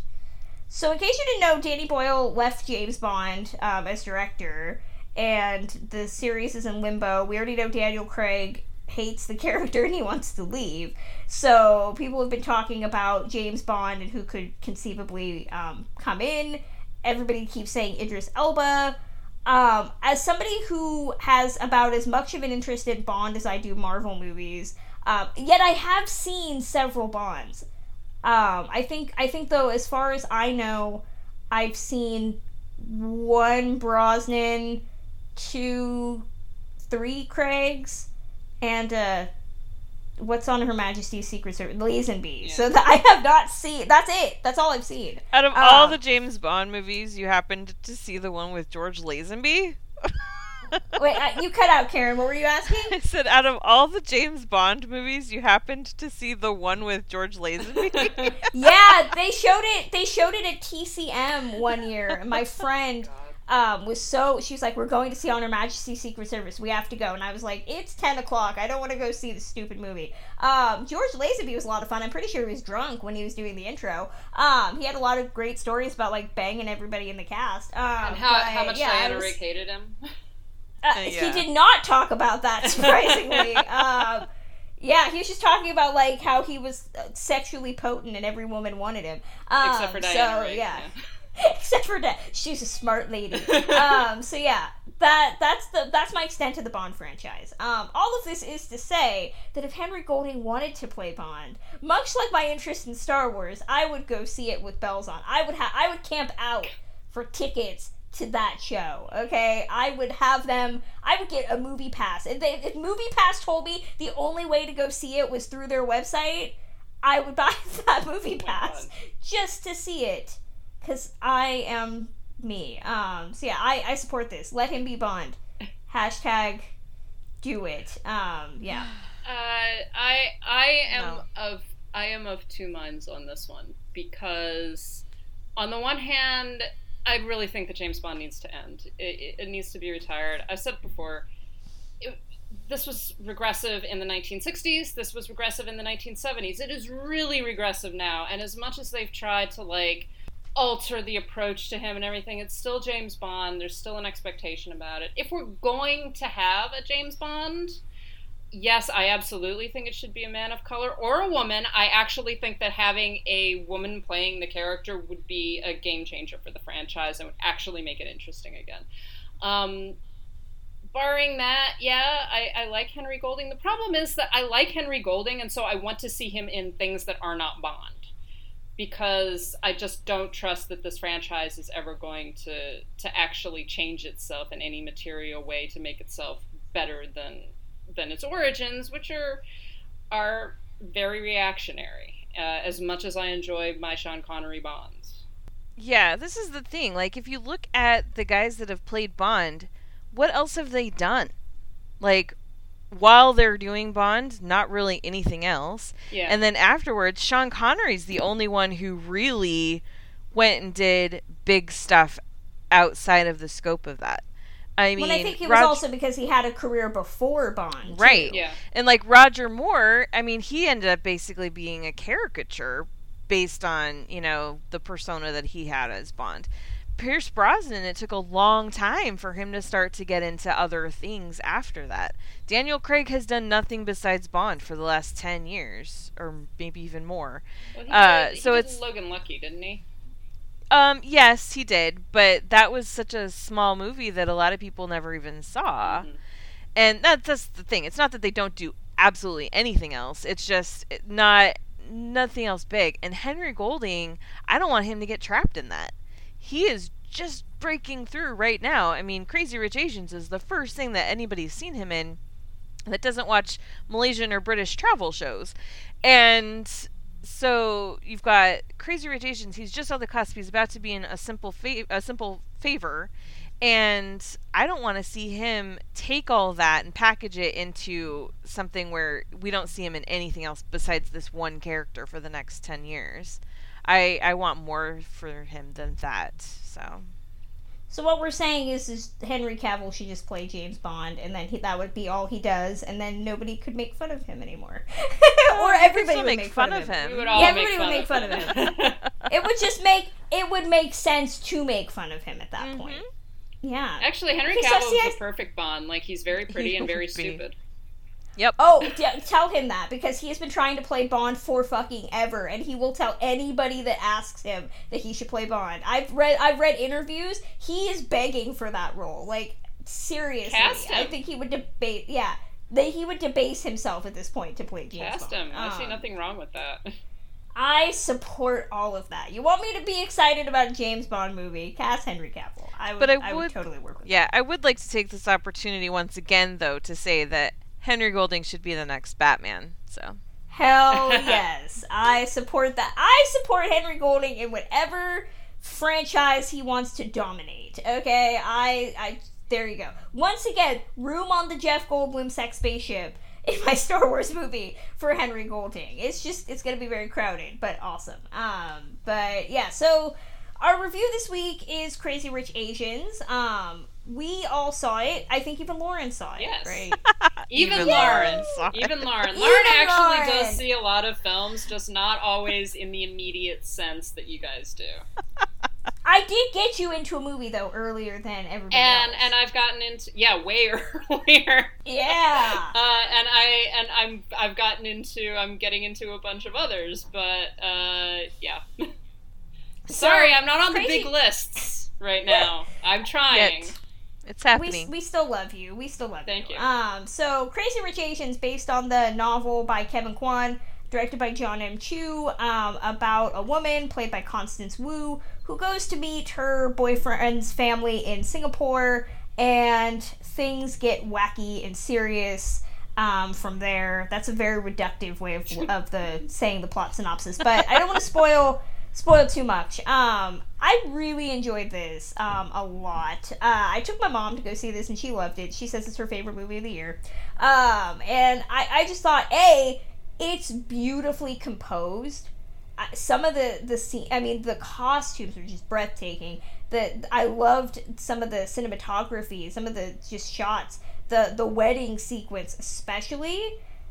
So, in case you didn't know, Danny Boyle left James Bond um, as director, and the series is in limbo. We already know Daniel Craig hates the character and he wants to leave. So, people have been talking about James Bond and who could conceivably um, come in. Everybody keeps saying Idris Elba. Um, as somebody who has about as much of an interest in Bond as I do Marvel movies, um, yet I have seen several Bonds. Um, I think I think though, as far as I know, I've seen one Brosnan, two, three Craigs, and uh, what's on Her Majesty's Secret Service, Lazenby. So that I have not seen. That's it. That's all I've seen. Out of all Um, the James Bond movies, you happened to see the one with George Lazenby? Wait, uh, you cut out, Karen. What were you asking? I said, out of all the James Bond movies, you happened to see the one with George Lazenby? yeah, they showed it. They showed it at TCM one year. My friend um, was so she was like, "We're going to see on Her Majesty's Secret Service. We have to go." And I was like, "It's ten o'clock. I don't want to go see the stupid movie." Um, George Lazenby was a lot of fun. I'm pretty sure he was drunk when he was doing the intro. Um, he had a lot of great stories about like banging everybody in the cast. Um, and how, but, how much yeah, Diana was- Rigg hated him. uh, Uh, He did not talk about that, surprisingly. um, yeah, he was just talking about like how he was uh, sexually potent and every woman wanted him. Um, Except for Diana so, Rigg. yeah. Except for that, she's a smart lady. um, so yeah, that that's the that's my extent to the Bond franchise. Um, all of this is to say that if Henry Golding wanted to play Bond, much like my interest in Star Wars, I would go see it with bells on. I would have I would camp out for tickets to that show. Okay, I would have them. I would get a movie pass. If, they, if Movie Pass told me the only way to go see it was through their website, I would buy that movie Oh pass God. just to see it. Cause I am me. Um. So yeah, I I support this. Let him be Bond. Hashtag do it. Um. Yeah. Uh, I I am No. of I am of two minds on this one because on the one hand, I really think that James Bond needs to end. It, it needs to be retired. I've said before, it, this was regressive in the 1960s. This was regressive in the 1970s. It is really regressive now. And as much as they've tried to like alter the approach to him and everything, it's still James Bond. There's still an expectation about it. If we're going to have a James Bond, yes, I absolutely think it should be a man of color or a woman. I actually think that having a woman playing the character would be a game changer for the franchise and would actually make it interesting again. Um, barring that, yeah, I, I like Henry Golding. The problem is that I like Henry Golding, and so I want to see him in things that are not Bond. Because I just don't trust that this franchise is ever going to to actually change itself in any material way to make itself better than than its origins, which are are very reactionary. Uh, as much as I enjoy my Sean Connery Bonds. Yeah, this is the thing. Like, if you look at the guys that have played Bond, what else have they done? Like, while they're doing Bond, not really anything else. Yeah. And then afterwards, Sean Connery's the only one who really went and did big stuff outside of the scope of that. I mean, well, I think it was Rog- also because he had a career before Bond. too. Right. Yeah. And like Roger Moore, I mean, he ended up basically being a caricature based on, you know, the persona that he had as Bond. Pierce Brosnan, it took a long time for him to start to get into other things after that. Daniel Craig has done nothing besides Bond for the last 10 years, or maybe even more. Well, he Uh, he so it's- Logan Lucky, didn't he? Um, yes, he did, but that was such a small movie that a lot of people never even saw. Mhm. And that's that's the thing. It's not that they don't do absolutely anything else. It's just not nothing else big. And Henry Golding, I don't want him to get trapped in that. He is just breaking through right now. I mean, Crazy Rich Asians is the first thing that anybody's seen him in that doesn't watch Malaysian or British travel shows. And so you've got Crazy Rich Asians. He's just on the cusp. He's about to be in a simple fa- a simple favor, and I don't want to see him take all that and package it into something where we don't see him in anything else besides this one character for the next ten years. I I want more for him than that. So So what we're saying is, is Henry Cavill should just play James Bond, and then he, that would be all he does, and then nobody could make fun of him anymore, or everybody would make make fun fun of of him. him. We would make fun of make fun him. It would just make it would make sense to make fun of him at that Mhm. point. Yeah. Actually, Henry Cavill is the perfect Bond. Like he's very pretty He and very be. stupid. Yep. Oh, tell him that because he has been trying to play Bond for fucking ever, and he will tell anybody that asks him that he should play Bond. I've read I've read interviews. He is begging for that role. Like seriously, Cast I him. think he would debate. Yeah, that he would debase himself at this point to play James Cast Bond. him. I see Um, nothing wrong with that. I support all of that. You want me to be excited about a James Bond movie? Cast Henry Cavill. I would. But I I would would- totally work with. Yeah, I would like to take this opportunity once again, though, to say that Henry Golding should be the next Batman. So Hell yes. I support that. I support Henry Golding in whatever franchise he wants to dominate. Okay? I I there you go. Once again, room on the Jeff Goldblum sex spaceship in my Star Wars movie for Henry Golding. It's just it's gonna be very crowded, but awesome. Um but yeah, so our review this week is Crazy Rich Asians. Um we all saw it. I think even Lauren saw it, Yes. right? Even, Even Lauren. Lauren saw it. Even Lauren. Even Lauren actually Lauren. does see a lot of films, just not always in the immediate sense that you guys do. I did get you into a movie though earlier than everybody And else. and I've gotten into yeah way earlier. yeah. Uh, and I and I'm I've gotten into I'm getting into a bunch of others, but uh, yeah. Sorry, I'm not on the big lists right now. I'm trying. Yet. It's we, happening. we still love you. We still love you. Thank you. Um, so Crazy Rich Asians, based on the novel by Kevin Kwan, directed by John M. Chu, um, about a woman played by Constance Wu who goes to meet her boyfriend's family in Singapore, and things get wacky and serious. Um, from there, that's a very reductive way of, of the saying the plot synopsis, but I don't want to spoil spoil too much. Um, I really enjoyed this um, a lot. Uh, I took my mom to go see this, and she loved it. She says it's her favorite movie of the year. Um, and I, I just thought, a, it's beautifully composed. some of the the scene i mean the costumes are just breathtaking the i loved some of the cinematography some of the just shots the the wedding sequence especially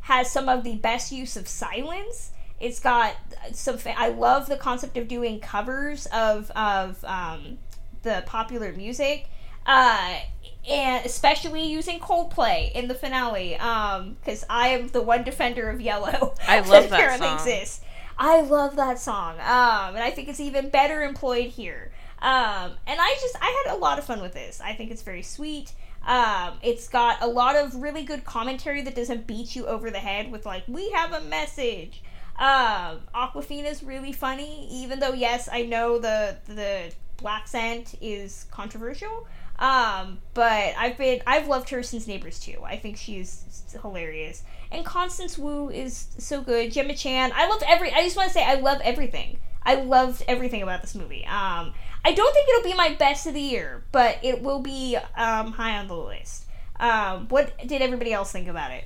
has some of the best use of silence it's got some fa- i love the concept of doing covers of of um, the popular music uh, and especially using Coldplay in the finale, because um, I am the one defender of Yellow. I love that song. Exists. I love that song, um, and I think it's even better employed here. Um, and I just I had a lot of fun with this. I think it's very sweet. Um, it's got a lot of really good commentary that doesn't beat you over the head with like we have a message. Um, Awkwafina's really funny, even though yes, I know the the blaccent is controversial. Um, but I've been I've loved her since Neighbors too. I think she's hilarious. And Constance Wu is so good. Gemma Chan. I love every I just want to say I love everything. I loved everything about this movie. Um, I don't think it'll be my best of the year, but it will be um, high on the list. Um, what did everybody else think about it?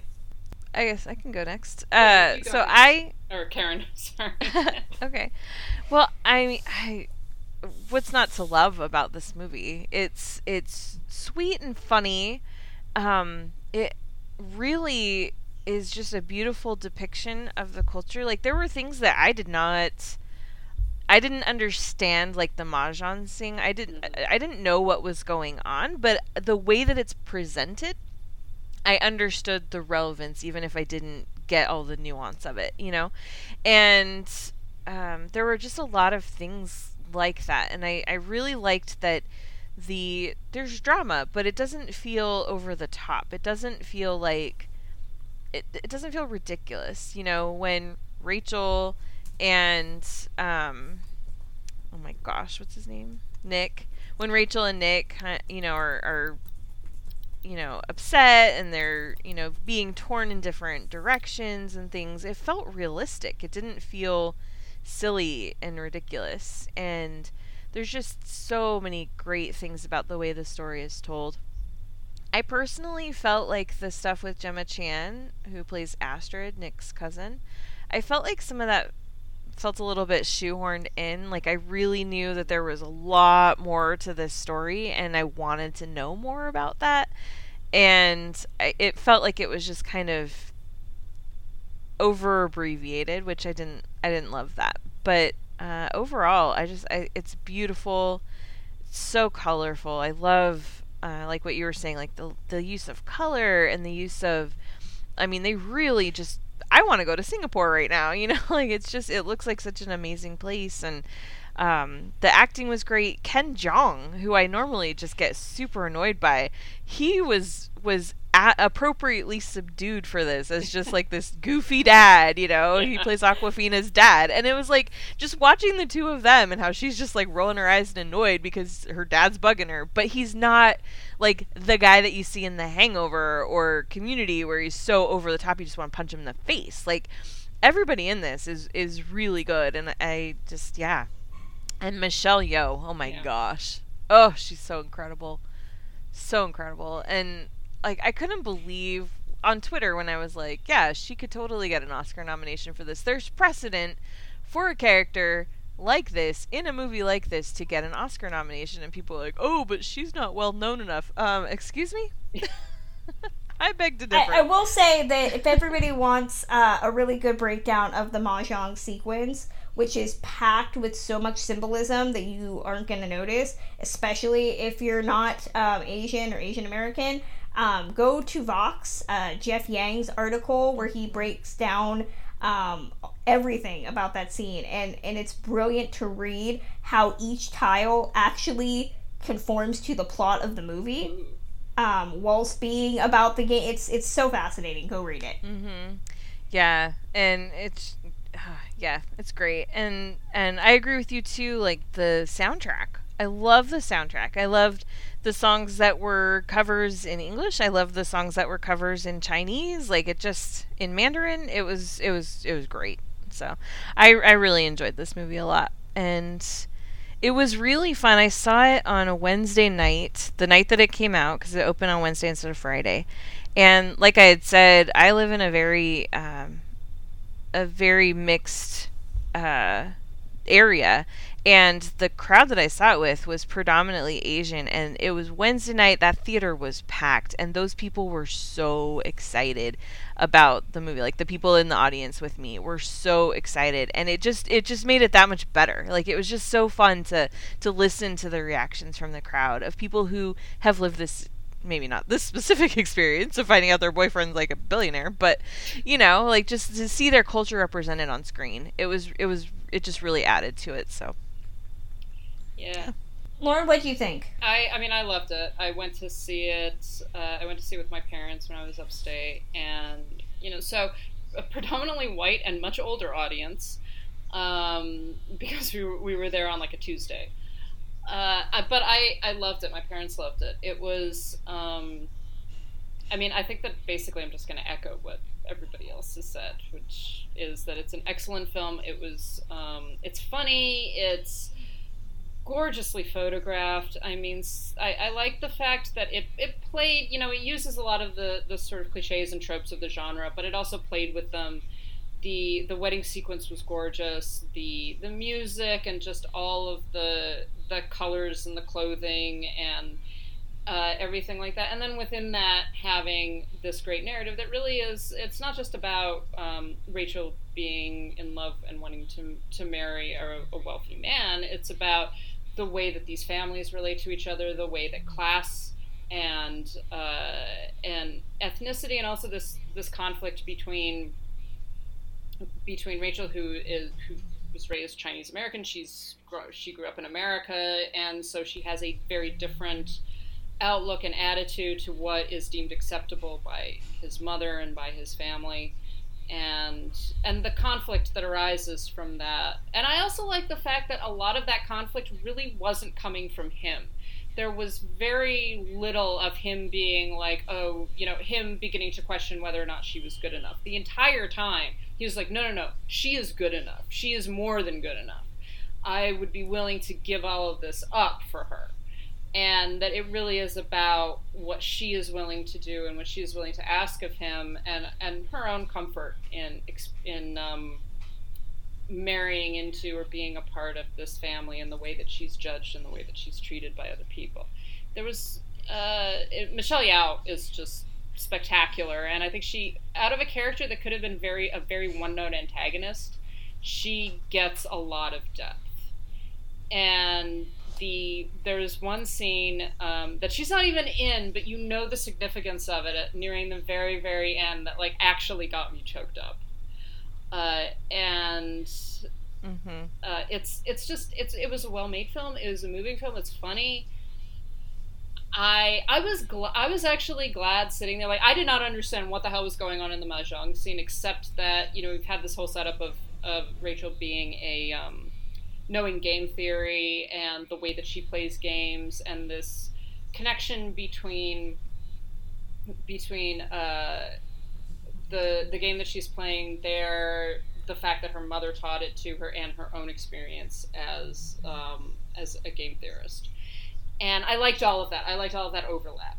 I guess I can go next. Uh, go so I or Karen, sorry. okay. Well, I I what's not to love about this movie? It's it's sweet and funny. Um, it really is just a beautiful depiction of the culture. Like there were things that I did not I didn't understand like the mahjong thing. I didn't I didn't know what was going on, but the way that it's presented, I understood the relevance even if I didn't get all the nuance of it, you know? And um, there were just a lot of things like that, and I, I really liked that the there's drama, but it doesn't feel over the top. It doesn't feel like it, it doesn't feel ridiculous. You know, when Rachel and um oh my gosh, what's his name? Nick. When Rachel and Nick, you know, are, are you know upset and they're you know being torn in different directions and things, it felt realistic. It didn't feel silly and ridiculous. And there's just so many great things about the way the story is told. I personally felt like the stuff with Gemma Chan, who plays Astrid, Nick's cousin, I felt like some of that felt a little bit shoehorned in. Like I really knew that there was a lot more to this story and I wanted to know more about that. And I, it felt like it was just kind of over abbreviated, which I didn't I didn't love that. But uh, overall, I just I, it's beautiful, it's so colorful. I love uh, like what you were saying, like the the use of color and the use of, I mean, they really just. I want to go to Singapore right now. You know, like it's just it looks like such an amazing place and. Um, the acting was great. Ken Jeong, who I normally just get super annoyed by, he was was a- appropriately subdued for this as just like this goofy dad, you know. Yeah. He plays Awkwafina's dad, and it was like just watching the two of them and how she's just like rolling her eyes and annoyed because her dad's bugging her, but he's not like the guy that you see in The Hangover or Community where he's so over the top you just want to punch him in the face. Like everybody in this is is really good, and I just yeah. And Michelle Yeoh, oh my yeah. gosh, oh she's so incredible, so incredible, and like I couldn't believe on Twitter when I was like, yeah, she could totally get an Oscar nomination for this. There's precedent for a character like this in a movie like this to get an Oscar nomination and people are like, "Oh, but she's not well known enough." Um, excuse me? I beg to differ. I, I, will say that if everybody wants uh, a really good breakdown of the mahjong sequence, which is packed with so much symbolism that you aren't going to notice, especially if you're not um, Asian or Asian American, um, go to Vox, uh, Jeff Yang's article where he breaks down um, everything about that scene, and and it's brilliant to read how each tile actually conforms to the plot of the movie. Um, whilst being about the game, it's it's so fascinating. Go read it. Mm-hmm. Yeah, and it's yeah, it's great, and and I agree with you too. Like the soundtrack, I love the soundtrack. I loved the songs that were covers in English. I love the songs that were covers in Chinese. Like it just in Mandarin, it was it was it was great. So I I really enjoyed this movie a lot, and it was really fun. I saw it on a Wednesday night, the night that it came out, because it opened on Wednesday instead of Friday. And like I had said, I live in a very um, a very mixed uh, area and the crowd that I saw it with was predominantly Asian and it was Wednesday night that theater was packed and those people were so excited about the movie like the people in the audience with me were so excited and it just it just made it that much better like it was just so fun to to listen to the reactions from the crowd of people who have lived this maybe not this specific experience of finding out their boyfriend's like a billionaire, but you know, like just to see their culture represented on screen, it was it was it just really added to it. So yeah. Lauren, what do you think? I, I mean, I loved it. I went to see it. Uh, I went to see it with my parents when I was upstate, and you know, so a predominantly white and much older audience, um, because we were, we were there on like a Tuesday. Uh, but I, I loved it. My parents loved it. It was, um, I mean, I think that basically I'm just going to echo what everybody else has said, which is that it's an excellent film. It was, um, it's funny. It's gorgeously photographed. I mean, I, I like the fact that it, it played, you know, it uses a lot of the, the sort of cliches and tropes of the genre, but it also played with them the the wedding sequence was gorgeous. The the music and just all of the the colors and the clothing and uh, everything like that. And then within that, having this great narrative that really is it's not just about um, Rachel being in love and wanting to to marry a, a wealthy man. It's about the way that these families relate to each other, the way that class and uh, and ethnicity, and also this this conflict between between Rachel, who is who was raised Chinese American. She's she grew up in America, and so she has a very different outlook and attitude to what is deemed acceptable by his mother and by his family and and the conflict that arises from that and i also like the fact that a lot of that conflict really wasn't coming from him there was very little of him being like oh you know him beginning to question whether or not she was good enough the entire time he was like, no, no, no, she is good enough. She is more than good enough. I would be willing to give all of this up for her. And that it really is about what she is willing to do and what she is willing to ask of him, and, and her own comfort in in um, marrying into or being a part of this family and the way that she's judged and the way that she's treated by other people. There was uh, it, Michelle Yeoh is just spectacular, and I think she, out of a character that could have been very a very one note antagonist, she gets a lot of depth. And the there's one scene um, that she's not even in, but you know the significance of it at nearing the very very end that like actually got me choked up. Uh, and mm-hmm. uh, it's it's just it's it was a well made film. It was a moving film. It's funny I I was gl- I was actually glad sitting there. Like I did not understand what the hell was going on in the mahjong scene, except that you know we've had this whole setup of of Rachel being a um, knowing game theory and the way that she plays games and this connection between between uh, the the game that she's playing there, the fact that her mother taught it to her, and her own experience as um, as a game theorist and I liked all of that. I liked all of that overlap.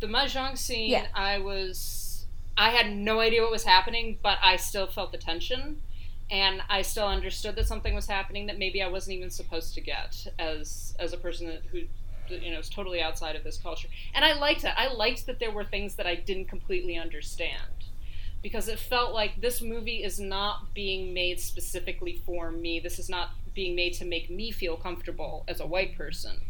The mahjong scene, yeah. I was, I had no idea what was happening, but I still felt the tension, and I still understood that something was happening that maybe I wasn't even supposed to get as as a person that, who you know is totally outside of this culture. And I liked that. I liked that there were things that I didn't completely understand because it felt like this movie is not being made specifically for me. This is not being made to make me feel comfortable as a white person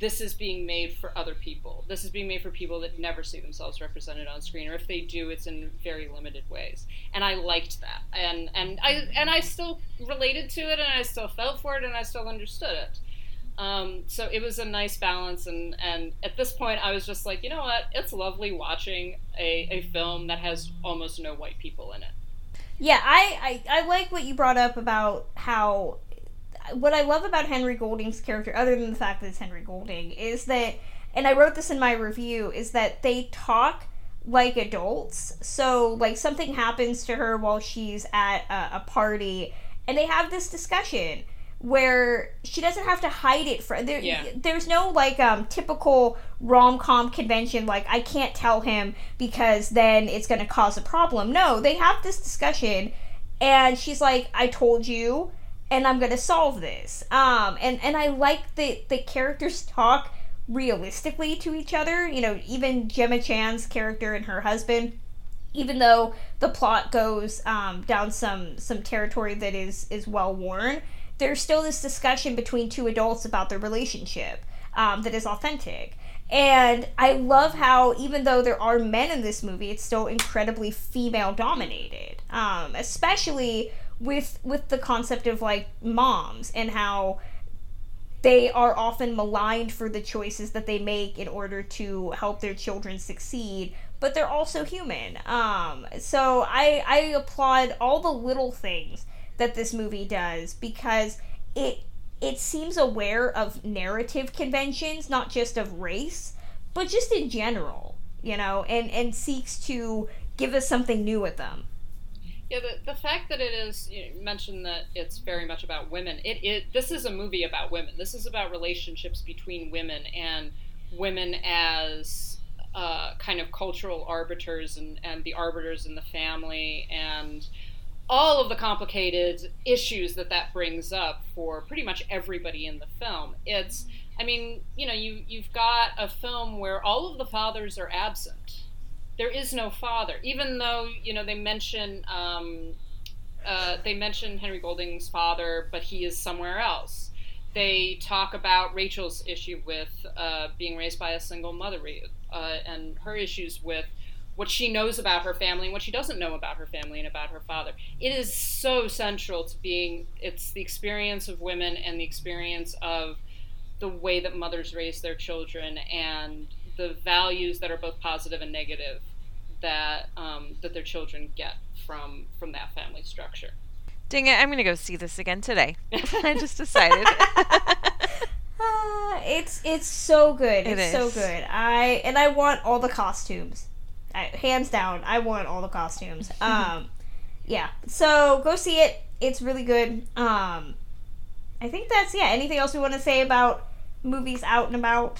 this is being made for other people. This is being made for people that never see themselves represented on screen, or if they do, it's in very limited ways. And I liked that, and and I and I still related to it, and I still felt for it, and I still understood it. Um, so it was a nice balance, and and at this point, I was just like, you know what? It's lovely watching a, a film that has almost no white people in it. Yeah, I, I, I like what you brought up about how what I love about Henry Golding's character, other than the fact that it's Henry Golding, is that, and I wrote this in my review, is that they talk like adults. So, like, something happens to her while she's at a, a party, and they have this discussion where she doesn't have to hide it for there yeah. there's no like um typical rom-com convention like I can't tell him because then it's going to cause a problem. No, they have this discussion and she's like, "I told you." And I'm gonna solve this. Um, and and I like that the characters talk realistically to each other. You know, even Gemma Chan's character and her husband, even though the plot goes um, down some some territory that is is well worn, there's still this discussion between two adults about their relationship um, that is authentic. And I love how, even though there are men in this movie, it's still incredibly female dominated. Um, especially with with the concept of like moms and how they are often maligned for the choices that they make in order to help their children succeed but they're also human. Um, so I, I applaud all the little things that this movie does because it it seems aware of narrative conventions not just of race but just in general you know and and seeks to give us something new with them yeah, the, the fact that it is you mentioned that it's very much about women. It, it this is a movie about women. This is about relationships between women and women as uh, kind of cultural arbiters and, and the arbiters in the family and all of the complicated issues that that brings up for pretty much everybody in the film. It's I mean, you know, you you've got a film where all of the fathers are absent there is no father, even though you know they mention um, uh, they mention Henry Golding's father, but he is somewhere else. They talk about Rachel's issue with uh, being raised by a single mother uh, and her issues with what she knows about her family and what she doesn't know about her family and about her father. It is so central to being. It's the experience of women and the experience of the way that mothers raise their children and the values that are both positive and negative that um, that their children get from from that family structure. Dang it! I'm gonna go see this again today. I just decided. uh, it's it's so good. It it's so good. I and I want all the costumes. I, hands down, I want all the costumes. Um, yeah. So go see it. It's really good. Um, I think that's yeah. Anything else we want to say about movies out and about?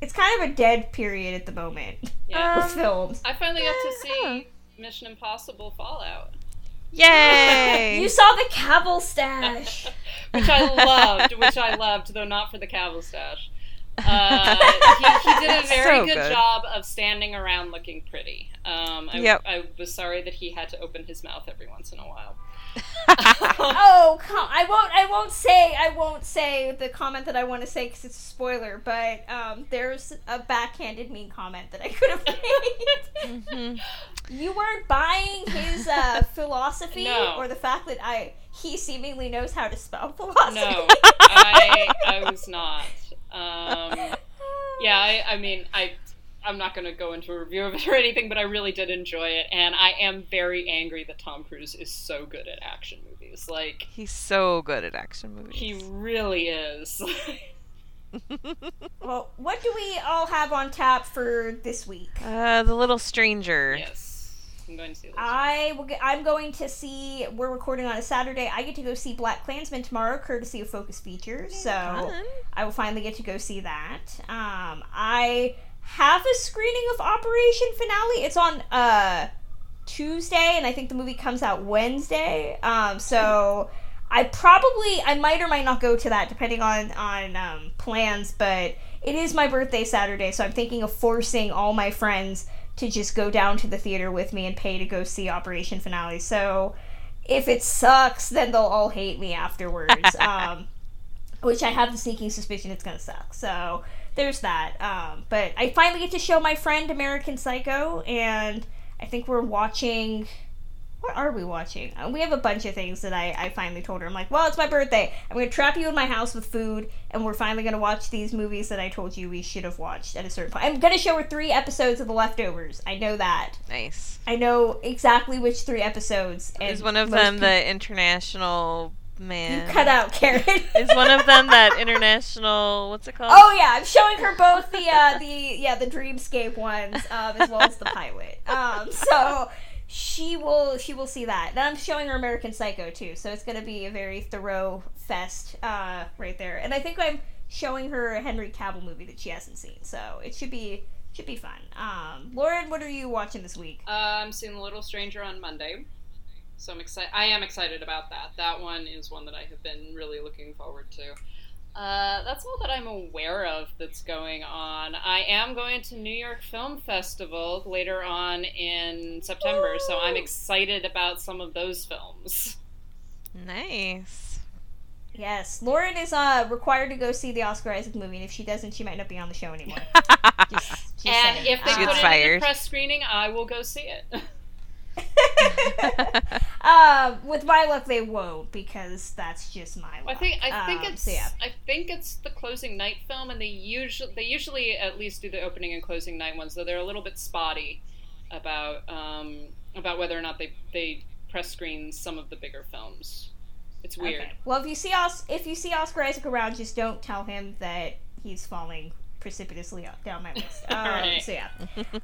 It's kind of a dead period at the moment yeah. with films. I finally got to see Mission Impossible Fallout. Yay! you saw the Cavill stash, which I loved. Which I loved, though not for the Cavill stash. Uh, he, he, did a very so good, good, job of standing around looking pretty. Um, I, yep. I was sorry that he had to open his mouth every once in a while. oh, I won't. I won't say. I won't say the comment that I want to say because it's a spoiler. But um, there's a backhanded mean comment that I could have made. mm-hmm. You weren't buying his uh, philosophy no. or the fact that I he seemingly knows how to spell philosophy. No, I I was not. Um, yeah, I, I mean, I I'm not going to go into a review of it or anything, but I really did enjoy it, and I am very angry that Tom Cruise is so good at action movies. Like he's so good at action movies. He really is. well, what do we all have on tap for this week? Uh, The Little Stranger. Yes. I'm going to see. I will. Get, I'm going to see. We're recording on a Saturday. I get to go see BlacKkKlansman tomorrow, courtesy of Focus Features. So Fun. I will finally get to go see that. Um, I have a screening of Operation Finale. It's on uh Tuesday, and I think the movie comes out Wednesday. Um, so I probably I might or might not go to that depending on on um, plans. But it is my birthday Saturday, so I'm thinking of forcing all my friends to just go down to the theater with me and pay to go see Operation Finale. So if it sucks, then they'll all hate me afterwards. um, which I have the sneaking suspicion it's gonna suck. So there's that. Um, but I finally get to show my friend American Psycho, and I think we're watching. What are we watching? Uh, we have a bunch of things that I, I finally told her. I'm like, well, it's my birthday. I'm going to trap you in my house with food, and we're finally going to watch these movies that I told you we should have watched at a certain point. I'm going to show her three episodes of The Leftovers. I know that. Nice. I know exactly which three episodes. Is one of them people- the international man. You cut out, Karen. is one of them that international? What's it called? Oh yeah, I'm showing her both the uh, the yeah the Dreamscape ones um, as well as the pilot. Um, so she will she will see that. Then I'm showing her American Psycho too, so it's gonna be a very Theroux fest uh, right there. And I think I'm showing her a Henry Cavill movie that she hasn't seen, so it should be should be fun. Um, Lauren, what are you watching this week? Uh, I'm seeing The Little Stranger on Monday. So I'm excited. I am excited about that. That one is one that I have been really looking forward to. Uh, that's all that I'm aware of that's going on. I am going to New York Film Festival later on in September, so I'm excited about some of those films. Nice. Yes, Lauren is uh required to go see the Oscar Isaac movie, and if she doesn't, she might not be on the show anymore. just, just And saying. if they She put it in fired. the press screening, I will go see it. um, with my luck, they won't because that's just my luck. I think I think Um, it's so yeah. I think it's the closing night film, and they usually they usually at least do the opening and closing night ones, though they're a little bit spotty about um, about whether or not they they press screen some of the bigger films. It's weird. Okay. Well, if you see Os- if you see Oscar Isaac around, just don't tell him that he's falling precipitously up- down my list. Um, Alright. So yeah.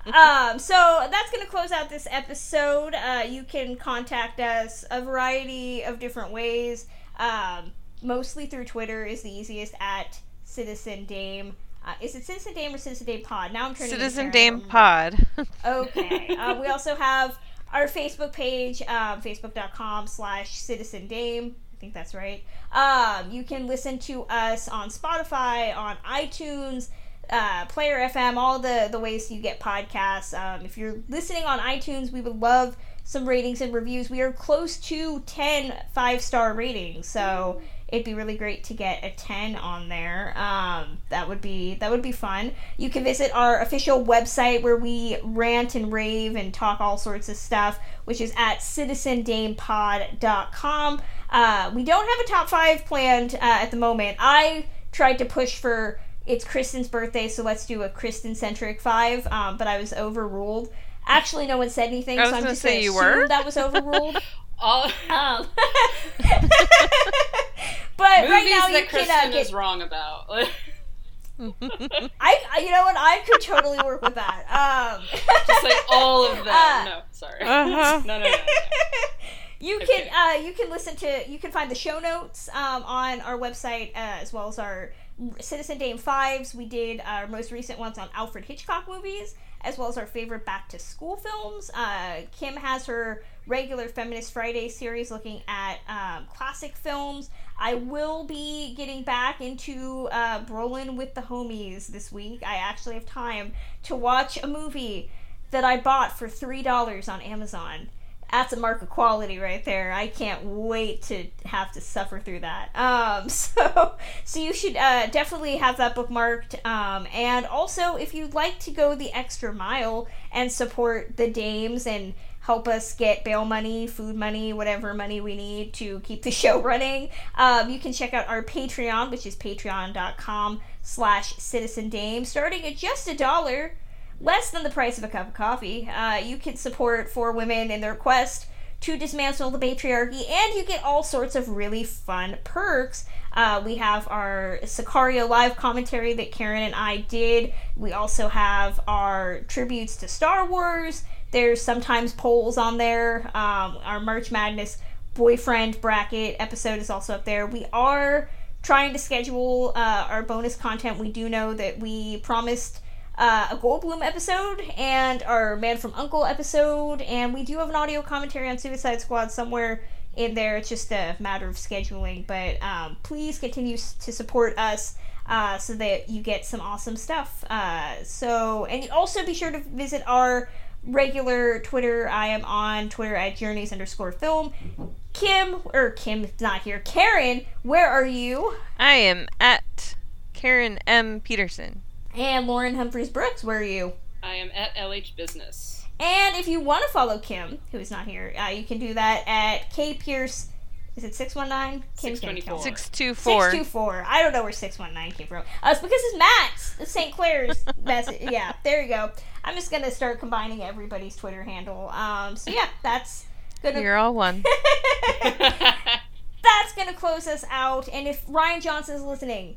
um, so that's gonna close out this episode. Uh, you can contact us a variety of different ways. Um, mostly through Twitter is the easiest at Citizen Dame. Uh, is it Citizen Dame or Citizen Dame Pod? Now I'm turning. into Citizen Dame Pod. Okay. Uh, we also have our Facebook page, um, facebook.com slash citizen dame. I think that's right. Um, you can listen to us on Spotify, on iTunes, uh, Player FM, all the, the ways you get podcasts. Um, if you're listening on iTunes, we would love some ratings and reviews. We are close to 10 five star ratings, so it'd be really great to get a 10 on there. Um, that would be that would be fun. You can visit our official website where we rant and rave and talk all sorts of stuff, which is at citizendamepod.com. Uh, we don't have a top five planned uh, at the moment. I tried to push for it's Kristen's birthday, so let's do a Kristen centric five, um, but I was overruled. Actually, no one said anything, I was so I'm gonna just say gonna you assume were. that was overruled. All Um, but movies right now you that can Kristen uh, get. is wrong about. I, I, you know what? I could totally work with that. Um, Just like all of them. Uh, no, sorry. Uh-huh. no, no, no, no. you Okay. can uh, you can listen to you can find the show notes um, on our website uh, as well as our Citizen Dame fives. We did our most recent ones on Alfred Hitchcock movies as well as our favorite back to school films. Uh, Kim has her regular Feminist Friday series looking at um, classic films. I will be getting back into uh, Brolin with the homies this week. I actually have time to watch a movie that I bought for three dollars on Amazon. That's a mark of quality right there. I can't wait to have to suffer through that. Um, so, so you should uh, definitely have that bookmarked. Um, and also, if you'd like to go the extra mile and support the dames and help us get bail money, food money, whatever money we need to keep the show running, um, you can check out our Patreon, which is patreon.com slash citizen dame, starting at just a dollar less than the price of a cup of coffee. Uh, you can support four women in their quest to dismantle the patriarchy, and you get all sorts of really fun perks. Uh, we have our Sicario live commentary that Karen and I did. We also have our tributes to Star Wars. There's sometimes polls on there. Um, our March Madness boyfriend bracket episode is also up there. We are trying to schedule uh, our bonus content. We do know that we promised uh, a Goldblum episode and our Man from Uncle episode, and we do have an audio commentary on Suicide Squad somewhere in there. It's just a matter of scheduling, but um, please continue to support us. Uh, so that you get some awesome stuff. Uh, so, and also be sure to visit our regular Twitter. I am on Twitter at journeys underscore film. Kim, or Kim, not here. Karen, where are you? I am at Karen M. Peterson. And Lauren Humphries Brooks, where are you? I am at LH Business. And if you want to follow Kim, who is not here, uh, you can do that at K Pierce. Is it six one nine? Kim's gonna kill me. 624. 624. I don't know where 619 came from. Uh, it's because it's Matt's, it's St. Clair's message. Yeah, there you go. I'm just going to start combining everybody's Twitter handle. Um, so, yeah, that's going to. You're all one. That's going to close us out. And if Rian Johnson's listening,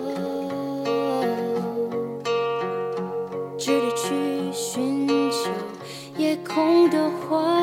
红的花。